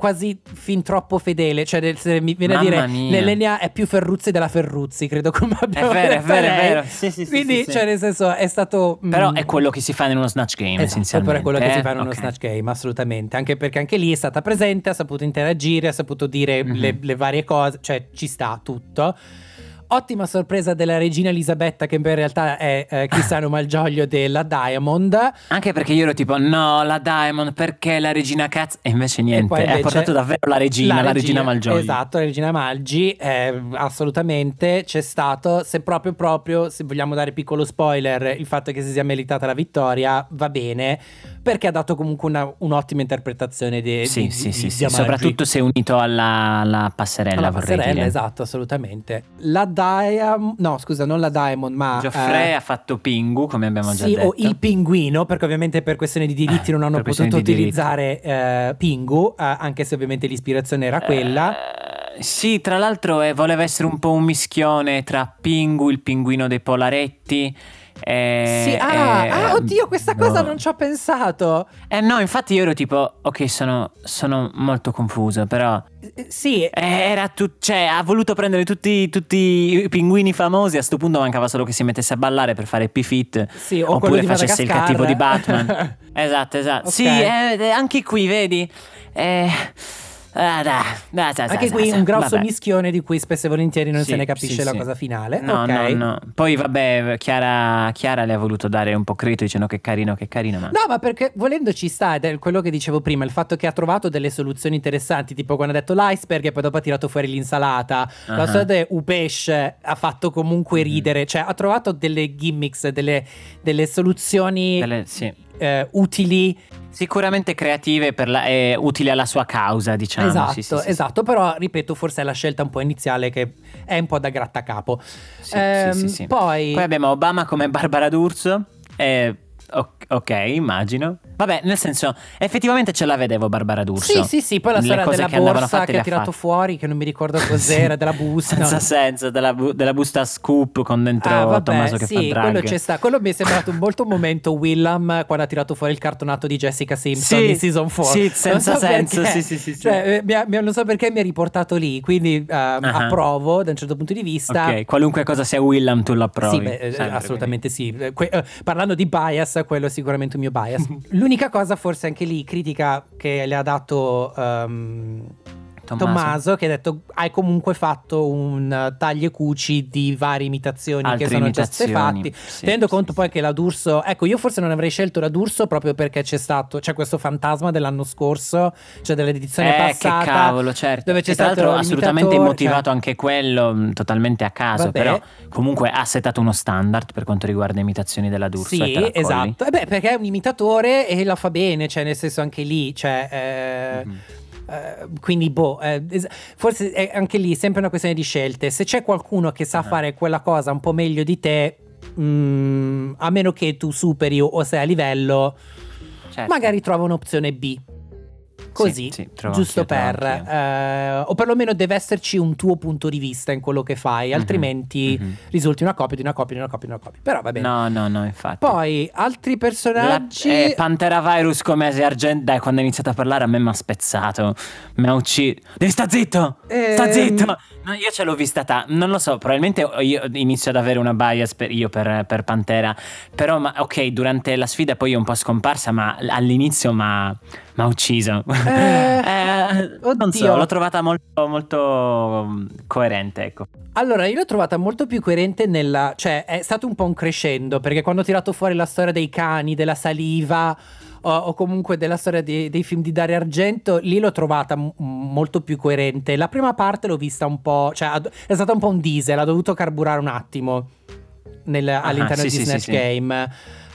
quasi fin troppo fedele, cioè del- se mi viene a Mamma dire mia. Nell'Enia è più Ferruzzi della Ferruzzi, credo come abbiamo vero, è vero, è lei. vero. Sì, sì, Quindi, sì, cioè nel senso è stato Però mm, è quello che si fa in uno Snatch Game, Esatto, essenzialmente. però è quello che si eh? fa in uno Ok. Snatch Game, assolutamente. Anche perché anche lì è stata presente, ha saputo interagire, ha saputo dire Mhm. le, le varie cose, cioè ci sta tutto. Ottima sorpresa della regina Elisabetta, che in realtà è eh, Cristiano [LAUGHS] Malgioglio della Diamond. Anche perché io ero tipo, no, la Diamond, perché la regina cazzo? E invece niente, poi ha invece portato davvero la regina, la, regina Malgioglio. Esatto, la regina Malgi, eh, assolutamente c'è stato, se proprio proprio, se vogliamo dare piccolo spoiler, il fatto che si sia meritata la vittoria va bene, perché ha dato comunque una- un'ottima interpretazione di, Sì, di- sì, di- sì, di sì. Soprattutto se unito alla, alla passerella, Alla passerella, dire. esatto, assolutamente. La Diamond, no scusa, non la Diamond, ma... Geoffrey eh, ha fatto Pingu, come abbiamo già sì, detto. o il pinguino, perché ovviamente per questioni di diritti Eh, non hanno potuto di utilizzare eh, Pingu, eh, anche se ovviamente l'ispirazione era quella. Eh, sì, tra l'altro eh, voleva essere un po' un mischione tra Pingu, il pinguino dei Polaretti. E- Sì, ah, e- ah, oddio, questa cosa no. non ci ho pensato. Eh no, infatti io ero tipo, ok, sono, sono molto confuso, però... Eh, Sì, eh, Era tu- cioè, ha voluto prendere tutti, tutti i pinguini famosi. A sto punto mancava solo che si mettesse a ballare per fare P-Fit. Sì, o oppure facesse il cattivo di Batman. [LAUGHS] esatto, esatto. Ok. Sì, eh, eh, anche qui, vedi. Eh, ah, dai, dai, anche qui un grosso vabbè. mischione di cui spesso e volentieri non Sì, se ne capisce sì, la sì. cosa finale. No, ok. no, no. Poi vabbè, Chiara, Chiara le ha voluto dare un po' credito dicendo che carino, che carino, ma... No, ma perché volendo ci sta, ed è quello che dicevo prima, il fatto che ha trovato delle soluzioni interessanti, tipo quando ha detto l'iceberg e poi dopo ha tirato fuori l'insalata. La Ah. storia del upesce ha fatto comunque ridere, cioè ha trovato delle gimmicks, delle, delle soluzioni Delle- sì. Eh, utili. Sicuramente creative la- e utili alla sua causa, diciamo. esatto, Sì, sì, sì, esatto, però ripeto, forse è la scelta un po' iniziale che è un po' da grattacapo. Sì, Ehm. Poi, Poi abbiamo Obama come Barbara D'Urso. E, o- ok, immagino. Vabbè, nel senso, effettivamente ce la vedevo Barbara D'Urso. Sì, sì, sì, poi la storia della che borsa fatte che ha tirato fatte. fuori, che non mi ricordo [LAUGHS] cos'era, della busta. Senza senso, della, bu- della busta scoop con dentro Ah, vabbè, Tommaso che sì, fa quello c'è sta. Quello mi è sembrato un molto momento Willam quando ha tirato fuori il cartonato di Jessica Simpson Sì, di season 4. sì, senza so senso, perché. sì, sì, sì. Cioè, eh, mi ha- mi ha- non so perché mi ha riportato lì, quindi eh, approvo da un certo punto di vista. Ok, qualunque cosa sia Willam tu lo approvi. Sì, beh, eh, assolutamente sì. Que- eh, parlando di bias, quello è sicuramente un mio bias. [LAUGHS] L'unica cosa, forse anche lì, critica che le ha dato quindi. Tommaso. Tommaso, che ha detto hai comunque fatto un uh, tagli e cuci di varie imitazioni Altre che sono già state imitazioni, fatte. sì, Tenendo sì, conto sì. poi che la D'Urso, ecco, io forse non avrei scelto la D'Urso proprio perché c'è stato, c'è questo fantasma dell'anno scorso, cioè dell'edizione Eh, passata. che cavolo, certo. Dove c'è E tra l'altro assolutamente immotivato cioè- anche quello, mh, totalmente a caso, Vabbè. però comunque ha settato uno standard per quanto riguarda imitazioni della D'Urso. e Sì, esatto. Eh beh, perché è un imitatore e la fa bene, cioè nel senso anche lì, cioè... eh, Mhm. Eh, quindi, boh, eh, forse è anche lì sempre una questione di scelte. Se c'è qualcuno che sa Ah. fare quella cosa un po' meglio di te, mm, a meno che tu superi o- o sei a livello, Certo. magari trova un'opzione B. Così, sì, trovo giusto per, eh, o perlomeno deve esserci un tuo punto di vista in quello che fai, altrimenti mhm. risulti una copia di una copia di una copia di una copia. Però va bene. No, no, no, infatti. Poi altri La, personaggi. eh, Pantera Virus come Asia Argent, dai, quando ha iniziato a parlare a me mi ha spezzato. Mi ha ucciso. Devi sta zitto! Sta Ehm. zitto! No, io ce l'ho vista ta- non lo so, probabilmente io inizio ad avere una bias per, io per, per Pantera. Però, ma, ok, durante la sfida poi è un po' scomparsa, ma all'inizio mi ha ucciso. [LAUGHS] Eh, non oddio. so, l'ho trovata molto, molto mm, coerente, ecco. Allora, io l'ho trovata molto più coerente nella. cioè, è stato un po' un crescendo. Perché quando ho tirato fuori la storia dei cani, della saliva. O, o comunque della storia di- dei film di Dario Argento, lì l'ho trovata m- molto più coerente. La prima parte l'ho vista un po'. cioè, è stata un po' un diesel, ha dovuto carburare un attimo nel- all'interno sì, di sì, Snatch sì, sì.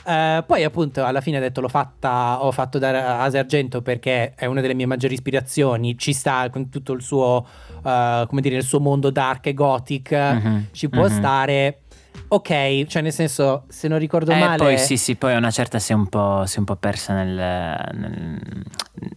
Eh, poi appunto alla fine ho detto l'ho fatta, ho fatto da Asia Argento perché è una delle mie maggiori ispirazioni, ci sta con tutto il suo, eh, come dire, il suo mondo dark e gothic, Mhm, ci può mhm. stare. Ok, cioè nel senso, se non ricordo Eh, male... poi sì, sì, poi a una certa si è un po', è un po' persa nel, nel,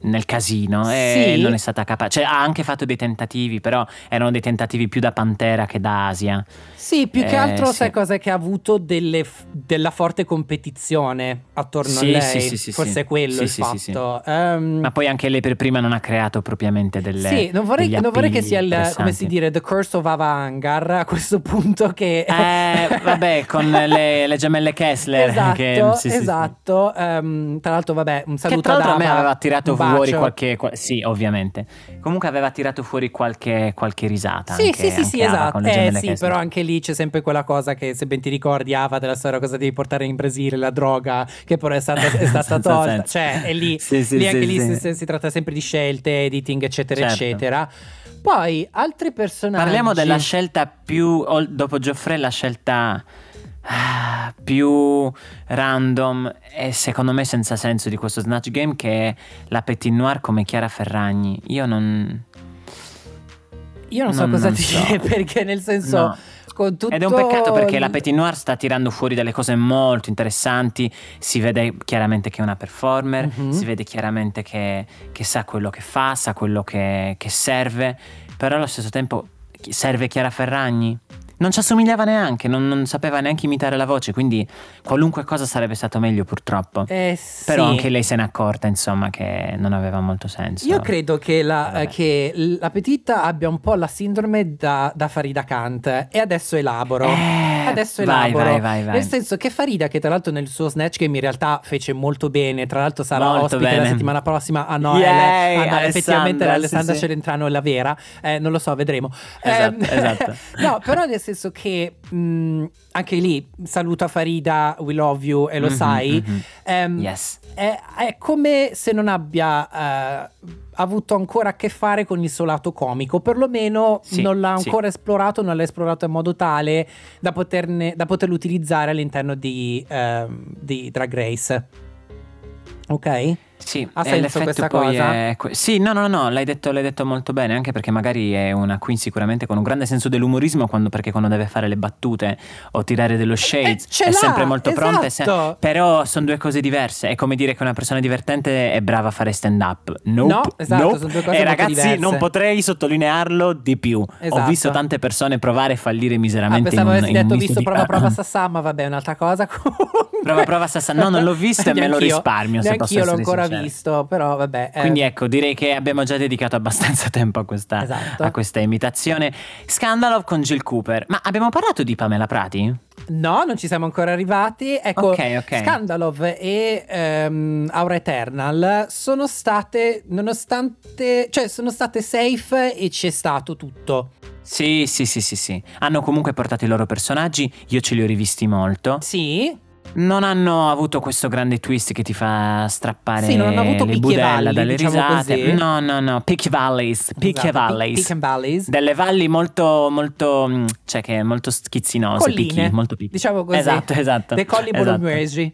nel casino e Sì. non è stata capace. Cioè, ha anche fatto dei tentativi, però erano dei tentativi più da Pantera che da Asia. Sì, più che Eh, altro sì. sai cosa è che ha avuto delle della forte competizione attorno Sì, a lei. sì, sì, sì, Forse sì. è quello Sì, il sì, sì, sì. fatto. Ehm, Ma poi anche lei per prima non ha creato propriamente delle. Sì, non vorrei, non vorrei che sia il, come si dire, The Curse of Ava Angar a questo [LAUGHS] punto che... Eh, vabbè, con le, le gemelle Kessler. esatto, che, sì, sì, sì. esatto. Ehm, tra l'altro, vabbè, un Che saluto tra l'altro a ad me Ava, aveva tirato fuori qualche. qua- sì, ovviamente. Comunque aveva tirato fuori qualche, qualche risata. Sì, anche- sì, sì, sì, anche Ava esatto. Eh sì, però anche lì c'è sempre quella cosa che se ben ti ricordi Ava della storia cosa devi portare in Brasile, la droga, che però è stata, è stata [LAUGHS] tolta. Cioè, è lì, Sì, sì, lì anche lì si, si tratta sempre di scelte, editing, eccetera, Certo. eccetera. Poi altri personaggi. Parliamo della scelta più. Dopo Geoffrey, la scelta. ah, più random e secondo me senza senso di questo Snatch Game che è la Petit Noir come Chiara Ferragni. Io non. Io non so Non- cosa non dire so. [LAUGHS] perché nel senso. No. Con tutto Ed è un peccato perché la Petit Noir sta tirando fuori delle cose molto interessanti. Si vede chiaramente che è una performer, Mhm. si vede chiaramente che, che sa quello che fa, sa quello che, che serve. Però allo stesso tempo serve Chiara Ferragni. Non ci assomigliava neanche, non, non sapeva neanche imitare la voce, quindi qualunque cosa sarebbe stato meglio purtroppo. Eh, sì. Però anche lei se n'è accorta, insomma, che non aveva molto senso. Io credo che la, eh, che la petita abbia un po' la sindrome da, da Farida Kant e adesso elaboro. Eh, adesso vai, elaboro. vai, vai, vai. Nel senso che Farida, che tra l'altro nel suo Snatch Game in realtà fece molto bene, tra l'altro sarà Molto ospite la bene. settimana prossima a Noel. Yay, Ah, no, effettivamente Alessandra, l'Alessandra sì, sì. Celentano è la vera, Eh, non lo so, vedremo. Esatto, Ehm, esatto. [LAUGHS] no, però nel senso che mh, anche lì saluta Farida, we love you e lo Mhm, sai. mhm. Ehm, Yes. è, è come se non abbia eh, avuto ancora a che fare con il suo lato comico, perlomeno Sì, non l'ha sì. ancora esplorato, non l'ha esplorato in modo tale da, poterne, da poterlo utilizzare all'interno di, ehm, di Drag Race. Ok? Sì, Ha e senso questa cosa? è sì, no, no, no, l'hai detto, l'hai detto molto bene, anche perché magari è una queen sicuramente con un grande senso dell'umorismo, quando, perché quando deve fare le battute o tirare dello shade Eh, è sempre molto pronta, è se- esatto. però sono due cose diverse, è come dire che una persona divertente è brava a fare stand up. Nope, No, esatto, nope. sono due cose E molto ragazzi, diverse. non potrei sottolinearlo di più. Ho Esatto. visto tante persone provare e fallire Ah, miseramente pensavo in un, avessi detto misto visto di- prova prova [LAUGHS] Sassà, ma vabbè, è un'altra cosa. Prova prova Sassà. No, non l'ho visto e [LAUGHS] me lo risparmio, se posso Neanch'io l'ho ancora piacere. visto, però vabbè. eh, Quindi ecco, direi che abbiamo già dedicato abbastanza [LAUGHS] tempo a questa, Esatto. a questa imitazione. Scandalo con Jill Cooper. Ma abbiamo parlato di Pamela Prati? No, non ci siamo ancora arrivati. Ecco, Ok, ok. Scandalov e ehm, Aura Eternal sono state, nonostante, cioè sono state safe e c'è stato tutto. Sì, sì, sì, sì, sì. Hanno comunque portato i loro personaggi, io ce li ho rivisti molto. Sì, Non hanno avuto questo grande twist che ti fa strappare Sì, non hanno avuto le budella dalle diciamo risate. così. No, no, no, Peak Valleys, Peak esatto, Valleys. Peak Valleys. Delle valli molto, molto, mm, cioè che molto schizzinose, Colline, picchi, molto picchi. diciamo così. Esatto, esatto. Dei colli esatto. bolognesi.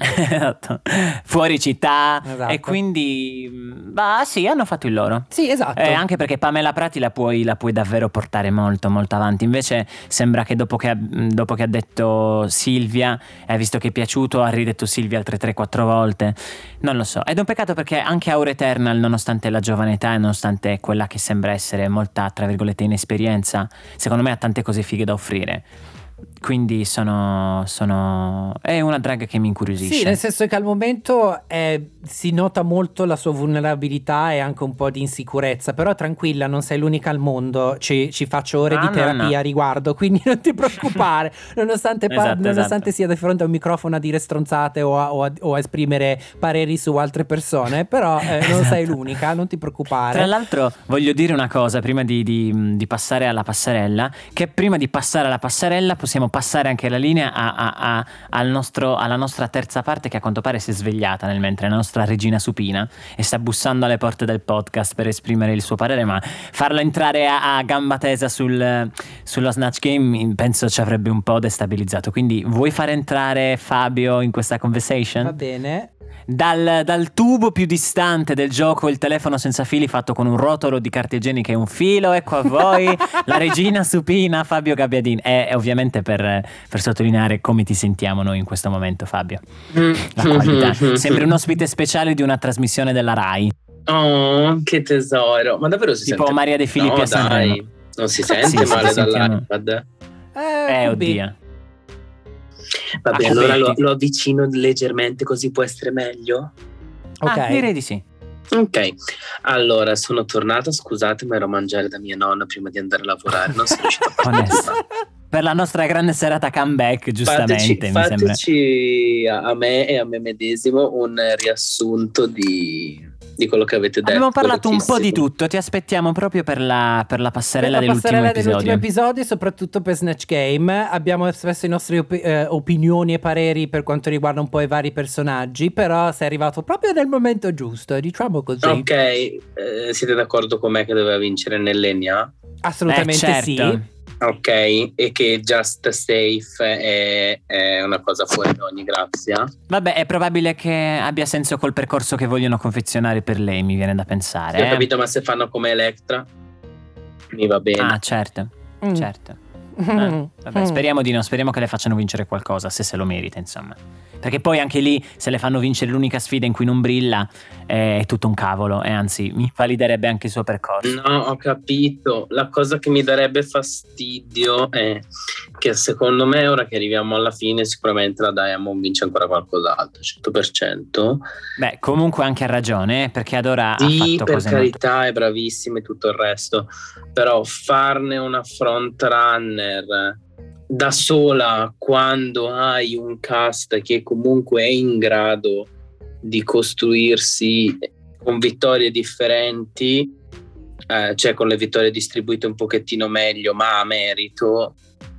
[LAUGHS] esatto. Fuori città. Esatto. E quindi, mm, bah sì, hanno fatto il loro. Sì, esatto. Eh, anche perché Pamela Prati la puoi, la puoi davvero portare molto molto avanti invece sembra che dopo che ha, dopo che ha detto Silvia e ha visto che è piaciuto ha ridetto Silvia altre 3-4 volte non lo so ed è un peccato perché anche Aura Eternal nonostante la giovane età e nonostante quella che sembra essere molta tra virgolette inesperienza secondo me ha tante cose fighe da offrire quindi sono, sono è una drag che mi incuriosisce Sì, nel senso che al momento eh, si nota molto la sua vulnerabilità e anche un po' di insicurezza, però tranquilla, non sei l'unica al mondo, ci, ci faccio ore Ah, di no, terapia no. a riguardo, quindi [LAUGHS] non ti preoccupare, nonostante, Esatto, nonostante esatto. sia di fronte a un microfono a dire stronzate o a, o a- o a esprimere pareri su altre persone, però eh, non sei Esatto. l'unica, non ti preoccupare. Tra l'altro voglio dire una cosa prima di, di- di passare alla passerella, che prima di passare alla passerella possiamo passare anche la linea a- a- a- al nostro- alla nostra terza parte che a quanto pare si è svegliata nel mentre, la nostra regina supina e sta bussando alle porte del podcast per esprimere il suo parere, ma farla entrare a gamba tesa sul- sullo Snatch Game penso ci avrebbe un po' destabilizzato. Quindi vuoi far entrare Fabio in questa conversation? Va bene. Dal, dal tubo più distante del gioco il telefono senza fili fatto con un rotolo di carta igienica e un filo, ecco a voi [LAUGHS] la regina supina Fabio Gabbiadini. E e ovviamente per, per sottolineare come ti sentiamo noi in questo momento Fabio. La qualità. [LAUGHS] Sembri un ospite speciale di una trasmissione della RAI. Oh, che tesoro. Ma davvero si Tipo sente? Maria De Filippi no, a Sanremo. Non si sente Sì, sì, male sentiamo. dall'iPad. Eh, Eh, oddio. Vabbè, Ah, allora lo, lo avvicino leggermente così può essere meglio. Ok. Ah, direi di sì. Ok, allora sono tornata, scusate, ma ero a mangiare da mia nonna prima di andare a lavorare, non sono riuscita a Onesto. Per la nostra grande serata comeback, giustamente, Fateci, mi sembra. fateci a me e a me medesimo un riassunto di, di quello che avete detto. Abbiamo parlato un po' di tutto, ti aspettiamo proprio per la, per la passerella Per la dell'ultimo passerella episodio. dell'ultimo episodio, soprattutto per Snatch Game, abbiamo espresso i nostri op- eh, opinioni e pareri per quanto riguarda un po' i vari personaggi, però sei arrivato proprio nel momento giusto, diciamo così. Ok, eh, siete d'accordo con me che doveva vincere nell'Enya? Assolutamente Eh, certo. sì. Ok, e che Just Safe è, è una cosa fuori da ogni grazia. Vabbè, è probabile che abbia senso col percorso che vogliono confezionare per lei, mi viene da pensare. Sì, ho eh. capito, ma se fanno come Electra mi va bene. Ah, certo, Mm. certo. Eh, [LAUGHS] vabbè, speriamo di no, speriamo che le facciano vincere qualcosa, se se lo merita, insomma. Perché poi anche lì, se le fanno vincere l'unica sfida in cui non brilla, è tutto un cavolo, e anzi, mi invaliderebbe anche il suo percorso. No, ho capito. La cosa che mi darebbe fastidio è che secondo me, ora che arriviamo alla fine, sicuramente la Diamond vince ancora qualcos'altro, 100%. Beh, comunque anche ha ragione, eh, perché ad ora ha Sì, per cose molto... carità, è bravissima e tutto il resto, però farne una front runner da sola quando hai un cast che comunque è in grado di costruirsi con vittorie differenti, eh, cioè con le vittorie distribuite un pochettino meglio, ma a merito,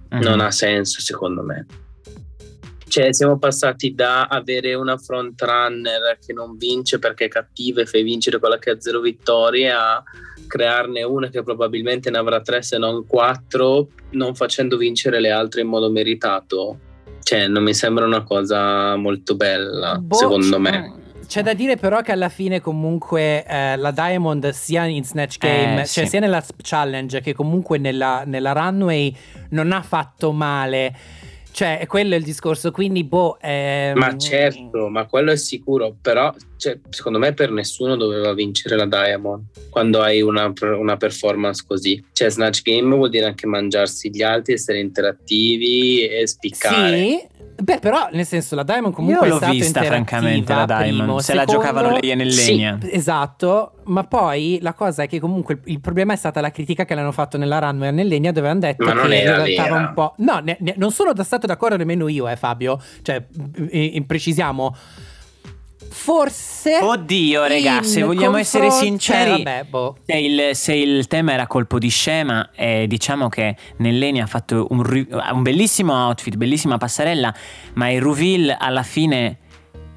Mhm. non ha senso secondo me. Cioè, siamo passati da avere una front runner che non vince perché è cattiva e fai vincere quella che ha zero vittorie a crearne una che probabilmente ne avrà tre se non quattro, non facendo vincere le altre in modo meritato. Cioè, non mi sembra una cosa molto bella, Boh, secondo me. C'è da dire però che alla fine comunque eh, la Diamond sia in Snatch Game, Eh, cioè sì. sia nella challenge che comunque nella, nella runway non ha fatto male. Cioè, è quello il discorso, quindi boh... ehm, Ma certo, ma quello è sicuro, però cioè, secondo me per nessuno doveva vincere la Diamond quando hai una, una performance così. Cioè Snatch Game vuol dire anche mangiarsi gli altri, essere interattivi e spiccare. Sì, Beh, però, nel senso, la Diamond comunque Io è l'ho stata vista francamente la Diamond, primo. se la Secondo- giocavano lei e nel Sì. Esatto, ma poi la cosa è che comunque il, il problema è stata la critica che l'hanno fatto nella runway a Nell'Egna dove hanno detto Ma non che era risaltava vera. un po'. No, ne- ne- non sono stato d'accordo nemmeno io, eh, Fabio. Cioè, precisiamo. Forse. Oddio, in se vogliamo essere confronto- sinceri, eh, vabbè, boh. se, il, se il tema era colpo di scema, eh, diciamo che Nelleni ha fatto un, un bellissimo outfit, bellissima passerella, ma il reveal alla fine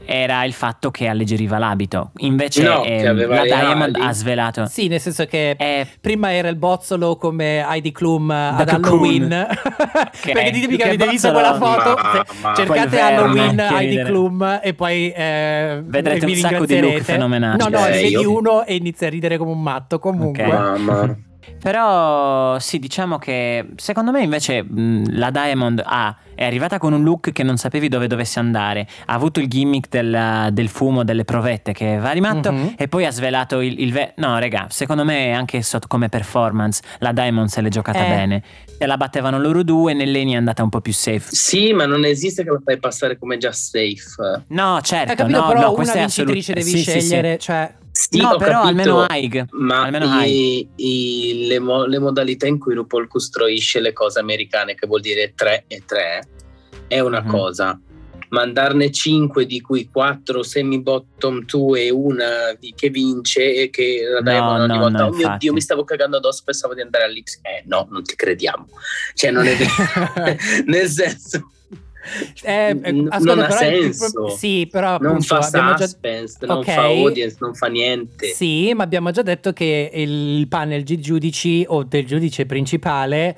era il fatto che alleggeriva l'abito. Invece No, ehm, la Diamond ali. ha svelato. Sì, nel senso che Eh, prima era il bozzolo come Heidi Klum ad Cocoon. Halloween. [LAUGHS] Che- [LAUGHS] Perché ditemi che che avete visto quella foto. Ma- ma- cercate Halloween Heidi. Klum e poi eh, Vedrete un sacco di look fenomenali. No, no, Eh, ne vedi io- uno e inizia a ridere come un matto. Comunque. Ok. Mamma. Però sì, diciamo che secondo me invece mh, la Diamond ha, è arrivata con un look che non sapevi dove dovesse andare, ha avuto il gimmick del, del fumo, delle provette che va di matto Mhm. e poi ha svelato il... il ve- no, raga, secondo me anche sotto come performance la Diamond se l'è giocata Eh. bene. Se la battevano loro due, Nelleni è andata un po' più safe. Sì, ma non esiste che lo fai passare come già safe. No, certo, Hai capito? no, però no, una questa è vincitrice assolut- devi sì, sì, sì. scegliere. Cioè, Sì, no, però capito, almeno Haig. Ma almeno i- i- le, mo- le modalità in cui RuPaul costruisce le cose americane, che vuol dire 3 e 3, è una Mhm. cosa. Mandarne 5 di cui 4 semi bottom 2 e una di- che vince e che la No, Diamond ogni no, volta no, oh mio dio mi stavo cagando addosso pensavo di andare all'Ips eh no non ti crediamo cioè non è [LAUGHS] vero [LAUGHS] nel senso eh, eh, N- ascolta, non ha senso. sì, però non appunto, fa abbiamo già- suspense non Ok. fa audience non fa niente Sì, ma abbiamo già detto che il panel di giudici o del giudice principale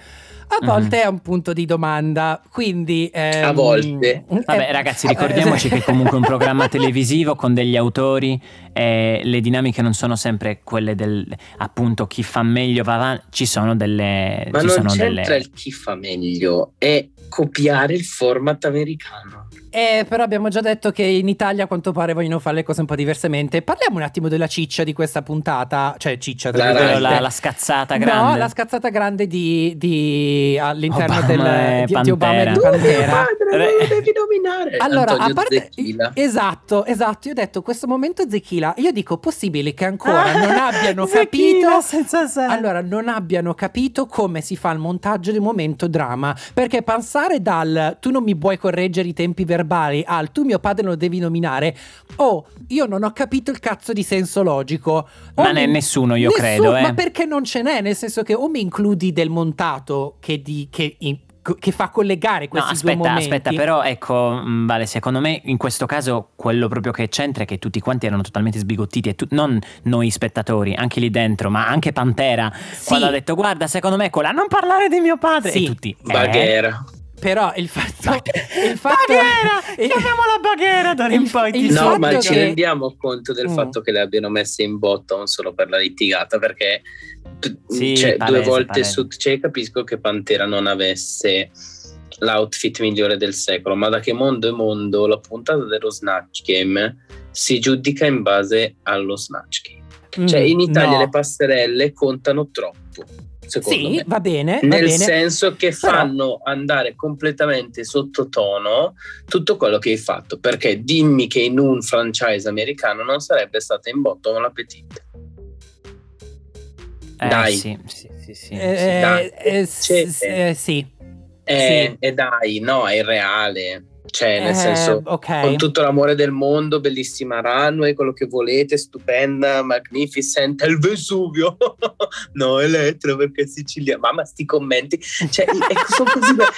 a Mhm. volte è un punto di domanda, quindi... ehm, A volte. Vabbè, eh, ragazzi, eh, ricordiamoci che [LAUGHS] comunque è un programma televisivo con degli autori e le dinamiche non sono sempre quelle del appunto chi fa meglio va avanti, ci sono delle Ma ci non sono c'entra delle il chi fa meglio, è copiare il format americano. Eh, però abbiamo già detto che in Italia a quanto pare vogliono fare le cose un po' diversamente. Parliamo un attimo della ciccia di questa puntata, cioè ciccia, tra La la, la scazzata grande. No, la scazzata grande di, di- all'interno Obama del, di, di Obama e di Pantera. Pantera. Padre, non lo devi nominare. Allora, Antonio a parte Zecchila. esatto, esatto, io ho detto questo momento Zechila, io dico possibile che ancora non abbiano capito senza allora, non abbiano capito come si fa il montaggio del momento drama. Perché passare dal tu non mi puoi correggere i tempi verbali al tu mio padre lo devi nominare, oh, io non ho capito il cazzo di senso logico. O Ma ne- mi- nessuno, io Nessuno, credo, eh. Ma perché non ce n'è? Nel senso che o mi includi del montato che, di, che, in- che fa collegare No, questi due aspetta, momenti. aspetta, però ecco, mh, Vale, secondo me in questo caso quello proprio che c'entra è che tutti quanti erano totalmente sbigottiti, e tu- non noi spettatori, anche lì dentro, ma anche Pantera, quando ha detto guarda, secondo me quella non parlare di mio padre, Sì. e tutti, eh? Però il fatto... il fatto Baghera! Chiamiamola Baghera d'ora in il- poi. ti il No, ma fatto ci che- rendiamo conto del Mm. fatto che le abbiano messe in bottom solo per la litigata perché t- Sì, cioè, palese, due volte palese. su cioè, capisco che Pantera non avesse l'outfit migliore del secolo ma da che mondo è mondo la puntata dello Snatch Game si giudica in base allo Snatch Game cioè Mm, in Italia no. le passerelle contano troppo secondo Sì, me va bene, va nel bene. senso che Però- fanno andare completamente sottotono tutto quello che hai fatto. Perché dimmi che in un franchise americano non sarebbe stata in bottom l'appetite. Eh, dai. Sì, sì, sì, sì, Eh, sì. dai, eh, eh, sì. Eh. E dai, no, è irreale. Cioè, nel Eh, senso, ok. con tutto l'amore del mondo, bellissima runway, quello che volete, stupenda, magnificent, il Vesuvio. [LAUGHS] no, Elettra perché è siciliano. Mamma, sti commenti. Cioè, sono così belli.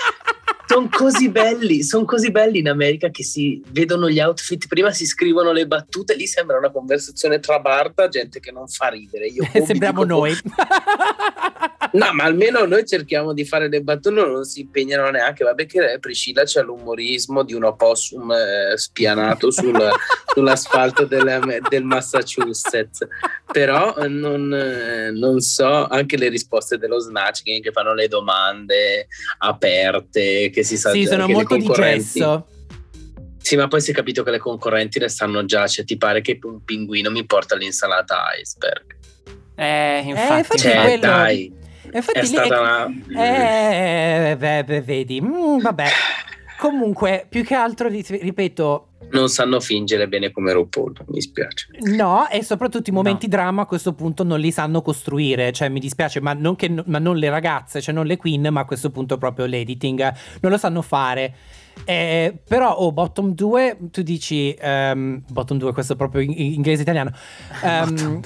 Sono così belli, sono così belli in America che si vedono gli outfit, prima si scrivono le battute, lì sembra una conversazione tra Barta, gente che non fa ridere. Io [LAUGHS] Sembriamo dico, noi. [LAUGHS] No, ma almeno noi cerchiamo di fare le battute, non si impegnano neanche. Vabbè, che Priscilla c'è l'umorismo di un opossum eh, spianato sul- [LAUGHS] sull'asfalto del, del Massachusetts. Però eh, non, eh, non so, anche le risposte dello Snatch Game che fanno le domande aperte, che si sa sì, sono molto di gesso. Sì, ma poi si è capito che le concorrenti le sanno già, cioè ti pare che un pinguino mi porta l'insalata iceberg. Eh, infatti, infatti Cioè, quello- dai, Infatti è lì- stata una... Eh, beh, beh, vedi, Mm, vabbè. Comunque, più che altro, ri- ripeto, Non sanno fingere bene come RuPaul, mi spiace. no, e soprattutto i momenti drama a questo punto non li sanno costruire. Cioè, mi dispiace, ma non, che- ma non le ragazze, cioè non le queen, ma a questo punto proprio l'editing non lo sanno fare. Eh, però, oh, bottom 2, tu dici ehm, bottom 2, questo è proprio in, in inglese italiano. Ehm,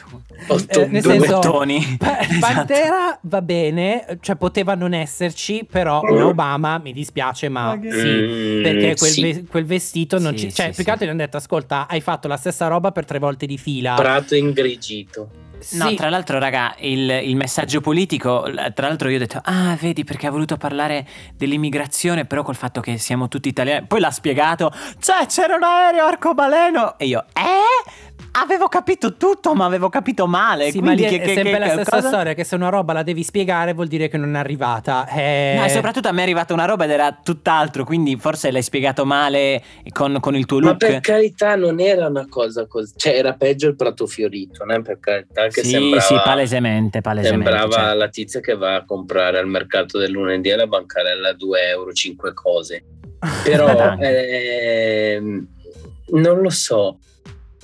eh, nel due senso, bottoni. Pa- [LAUGHS] Esatto. Pantera va bene, cioè poteva non esserci, però una Obama mi dispiace, ma sì, Mm, perché quel, sì. ve- quel vestito non Sì, ci... Cioè, sì, più che altro gli hanno detto, ascolta, hai fatto la stessa roba per tre volte di fila. Prato ingrigito. No, Sì. tra l'altro, raga, il, il messaggio politico, tra l'altro io ho detto, ah, vedi perché ha voluto parlare dell'immigrazione, però col fatto che siamo tutti italiani. Poi l'ha spiegato, cioè c'era un aereo arcobaleno. E io, eh? Avevo capito tutto, ma avevo capito male. Sì, ma quindi lì che, è che- sempre che- la stessa cosa? storia, che se una roba la devi spiegare vuol dire che non è arrivata. Eh, No, e soprattutto a me è arrivata una roba ed era tutt'altro, quindi forse l'hai spiegato male con, con il tuo Ma look. per carità non era una cosa così, cioè era peggio il prato fiorito, né? per carità che sì, sembrava, sì, palesemente, palesemente. sembrava cioè. la tizia che va a comprare al mercato del lunedì alla bancarella a 2 euro 5 cose. [LAUGHS] Però ehm, non lo so,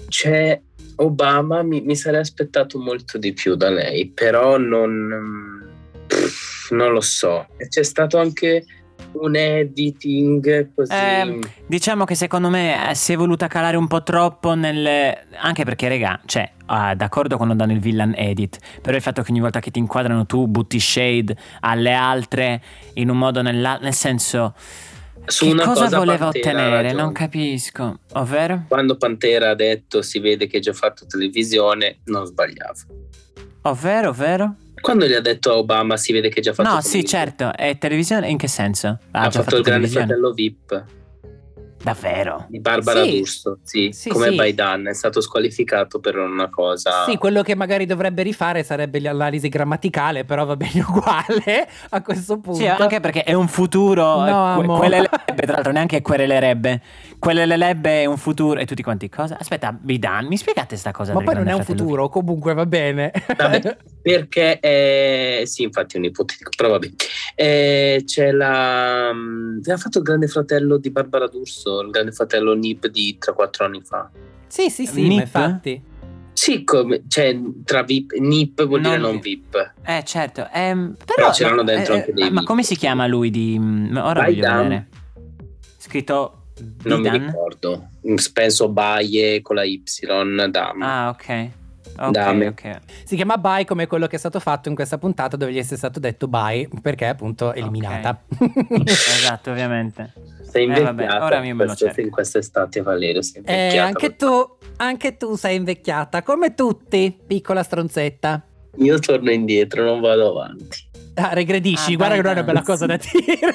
c'è Obama, mi, mi sarei aspettato molto di più da lei, però non, pff, non lo so. C'è stato anche un editing così... Eh, diciamo che secondo me eh, si è voluta calare un po' troppo nel... Anche perché, regà, cioè, ah, d'accordo quando danno il villain edit, però il fatto che ogni volta che ti inquadrano tu butti shade alle altre in un modo o nell'altro, nel senso... Su che una cosa, cosa voleva Pantera ottenere? Non capisco. Ovvero? Quando Pantera ha detto si vede che ha già fatto televisione, non sbagliava. Ovvero, ovvero? Quando gli ha detto a Obama si vede che ha già fatto No, sì, televisione, certo. È televisione in che senso? Ha, ha già fatto, il grande fratello VIP Davvero? di Barbara Sì. D'Urso, sì, Sì, come sì. Baidan, è stato squalificato per una cosa... Sì, quello che magari dovrebbe rifare sarebbe l'analisi grammaticale, però va bene [LAUGHS] uguale a questo punto. Sì, anche perché è un futuro. eh, No, que- amo. querelerebbe, tra l'altro, neanche querelerebbe. Querelerebbe è un futuro. E tutti quanti cosa? Aspetta, Bidan, mi spiegate sta cosa? Ma poi non è un Fratello? futuro, comunque va bene. Vabbè, [LAUGHS] perché è... sì, infatti è un ipotetico, però vabbè. Eh, c'è la... mm, ha fatto il grande fratello di Barbara D'Urso, il grande fratello Nip di 3-4 anni fa. sì, sì, sì, Nip? infatti. Sì, come, cioè tra VIP, NIP vuol dire Non non vi- VIP. Eh, certo. ehm, però, Però c'erano no, dentro eh, anche dei Ma VIP. come si chiama lui di. mm, Ora voglio Baidan. vedere. Scritto. Non mi Bidan? ricordo. Penso Baie con la Y, Dam. Ah, ok. Ok, Dame. ok. Si chiama bye come quello che è stato fatto in questa puntata dove gli è stato detto bye perché è appunto eliminata. [LAUGHS] esatto, ovviamente. Sei Eh, invecchiata vabbè, ora questa- cerco. in quest'estate, Valerio. Sei Eh, invecchiata. anche tu, anche tu sei invecchiata, come tutti, piccola stronzetta. Io torno indietro, non vado avanti. Ah, regredisci, Ah, guarda che non è una bella cosa da [LAUGHS] dire.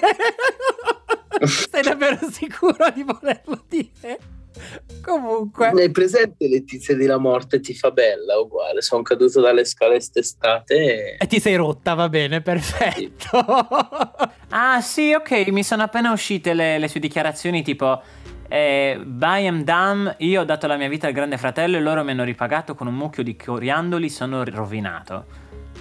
[LAUGHS] sei davvero sicuro di volerlo dire? [LAUGHS] Comunque, Hai presente Letizia di La Morte ti fa bella? Uguale, sono caduto dalle scale quest'estate. e ti sei rotta, va bene, perfetto. Ah, sì, ok. Mi sono appena uscite le, le sue dichiarazioni tipo. Eh, by am dumb, io ho dato la mia vita al grande fratello e loro mi hanno ripagato con un mucchio di coriandoli, sono rovinato.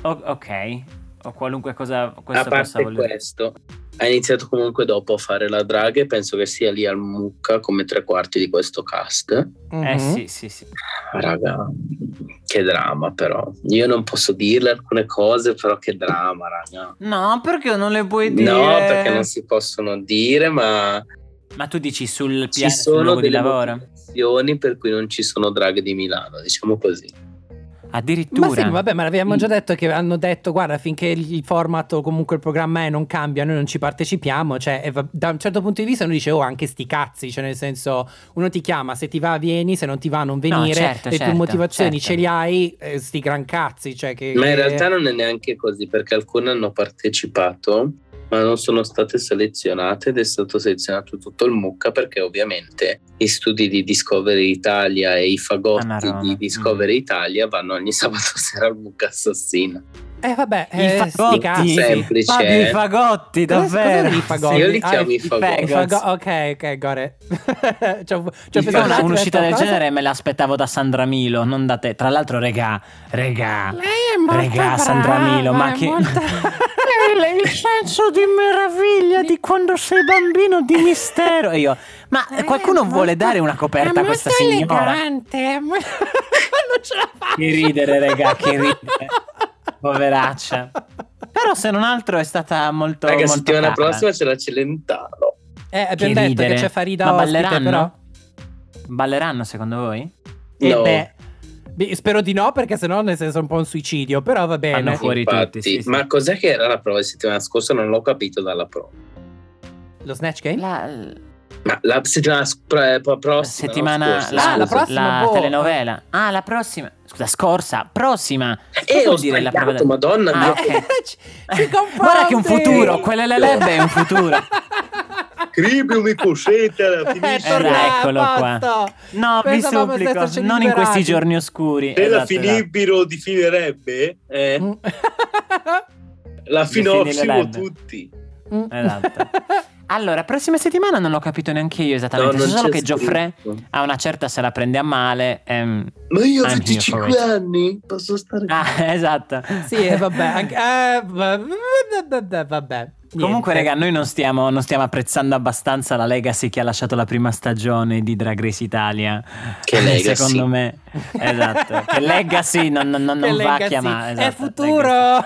O- ok, o qualunque cosa A questo possa parte questo, ha iniziato comunque dopo a fare la drag e penso che sia lì al mucca come tre quarti di questo cast. Eh Mhm. sì, sì, sì. Raga, che dramma però. Io non posso dirle alcune cose, però che dramma, raga. No, perché non le puoi dire? No, perché non si possono dire, ma Ma tu dici sul ci piano, sul sono luogo di delle lavoro? per cui non ci sono drag di Milano, diciamo così. Addirittura. Ma sì, vabbè, ma l'abbiamo già detto che hanno detto, guarda, finché il format o comunque il programma è non cambia, noi non ci partecipiamo, cioè e da un certo punto di vista uno dice, oh, anche sti cazzi, cioè nel senso, uno ti chiama, se ti va vieni, se non ti va non venire, certo, le tue certo, motivazioni certo. ce li hai, eh, sti gran cazzi, cioè che... Ma in realtà non è neanche così, perché alcune hanno partecipato, ma non sono state selezionate ed è stato selezionato tutto il mucca perché ovviamente gli studi di Discovery Italia e i fagotti di Discovery Italia vanno ogni [LAUGHS] sabato sera al mucca assassina. Eh vabbè, I eh, fagotti. cazzi. Semplice. Fabio, i eh. fagotti, Cosa- cosa davvero? i fagotti? Io li Ah, chiamo i- i fagotti. Fago- ok, ok, Io [LAUGHS] pensato un una- un'uscita del cosa? genere me l'aspettavo da Sandra Milo, non da te. Tra l'altro, regà, regà, Lei è molto regà, Sandra brava, Milo, ma che... molto- [LAUGHS] il senso di meraviglia di quando sei bambino di mistero. E io, ma qualcuno vuole dare una coperta a questa signora? non [LAUGHS] ce la faccio. Che ridere, raga, che ridere. Poveraccia. Però se non altro è stata molto Raga, molto settimana cara. prossima c'è la Celentano. Eh, abbiamo Che detto ridere. che c'è Farida Ma ospite, balleranno? però. Balleranno secondo voi? E No. beh, beh, spero di no, perché sennò nel senso è un po' un suicidio. Però va bene. Fanno fuori Infatti, tutti, sì, sì. Ma cos'è che era la prova di settimana scorsa? Non l'ho capito dalla prova. Lo Snatch Game? La, la settimana sc- pre- pro- la prossima. settimana, no, scorsa, la, Ah, la scusa. prossima, la boh. telenovela. Ah, la prossima. Scusa, scorsa, prossima. Eh, Cosa ho vuol dire la sbagliato, madonna Ah, mia. ok. [LAUGHS] ci, ci Guarda che un futuro, quelle le lebbe è un futuro. Scrivi [LAUGHS] mi coscetta alla Eh, finisce. Eh, eccolo qua. No, vi supplico, non in questi giorni oscuri. Se la Esatto, esatto. finibbero di finirebbe, eh, Mm. la finossimo finirebbe. tutti. Mm. Esatto. [LAUGHS] Allora, prossima settimana non l'ho capito neanche io esattamente. No, so solo che Geoffrey a una certa se la prende a male. ehm, Ma io ho I'm here 25 for it. anni, posso stare Ah, [LAUGHS] esatto. Sì, e vabbè. Anche, eh, vabbè, vabbè. Comunque, Niente. raga, noi non stiamo, non stiamo apprezzando abbastanza la Legacy che ha lasciato la prima stagione di Drag Race Italia. Che Legacy? Secondo me, esatto. Che Legacy non, non- non- Che va a Legacy chiamare. È esatto, futuro.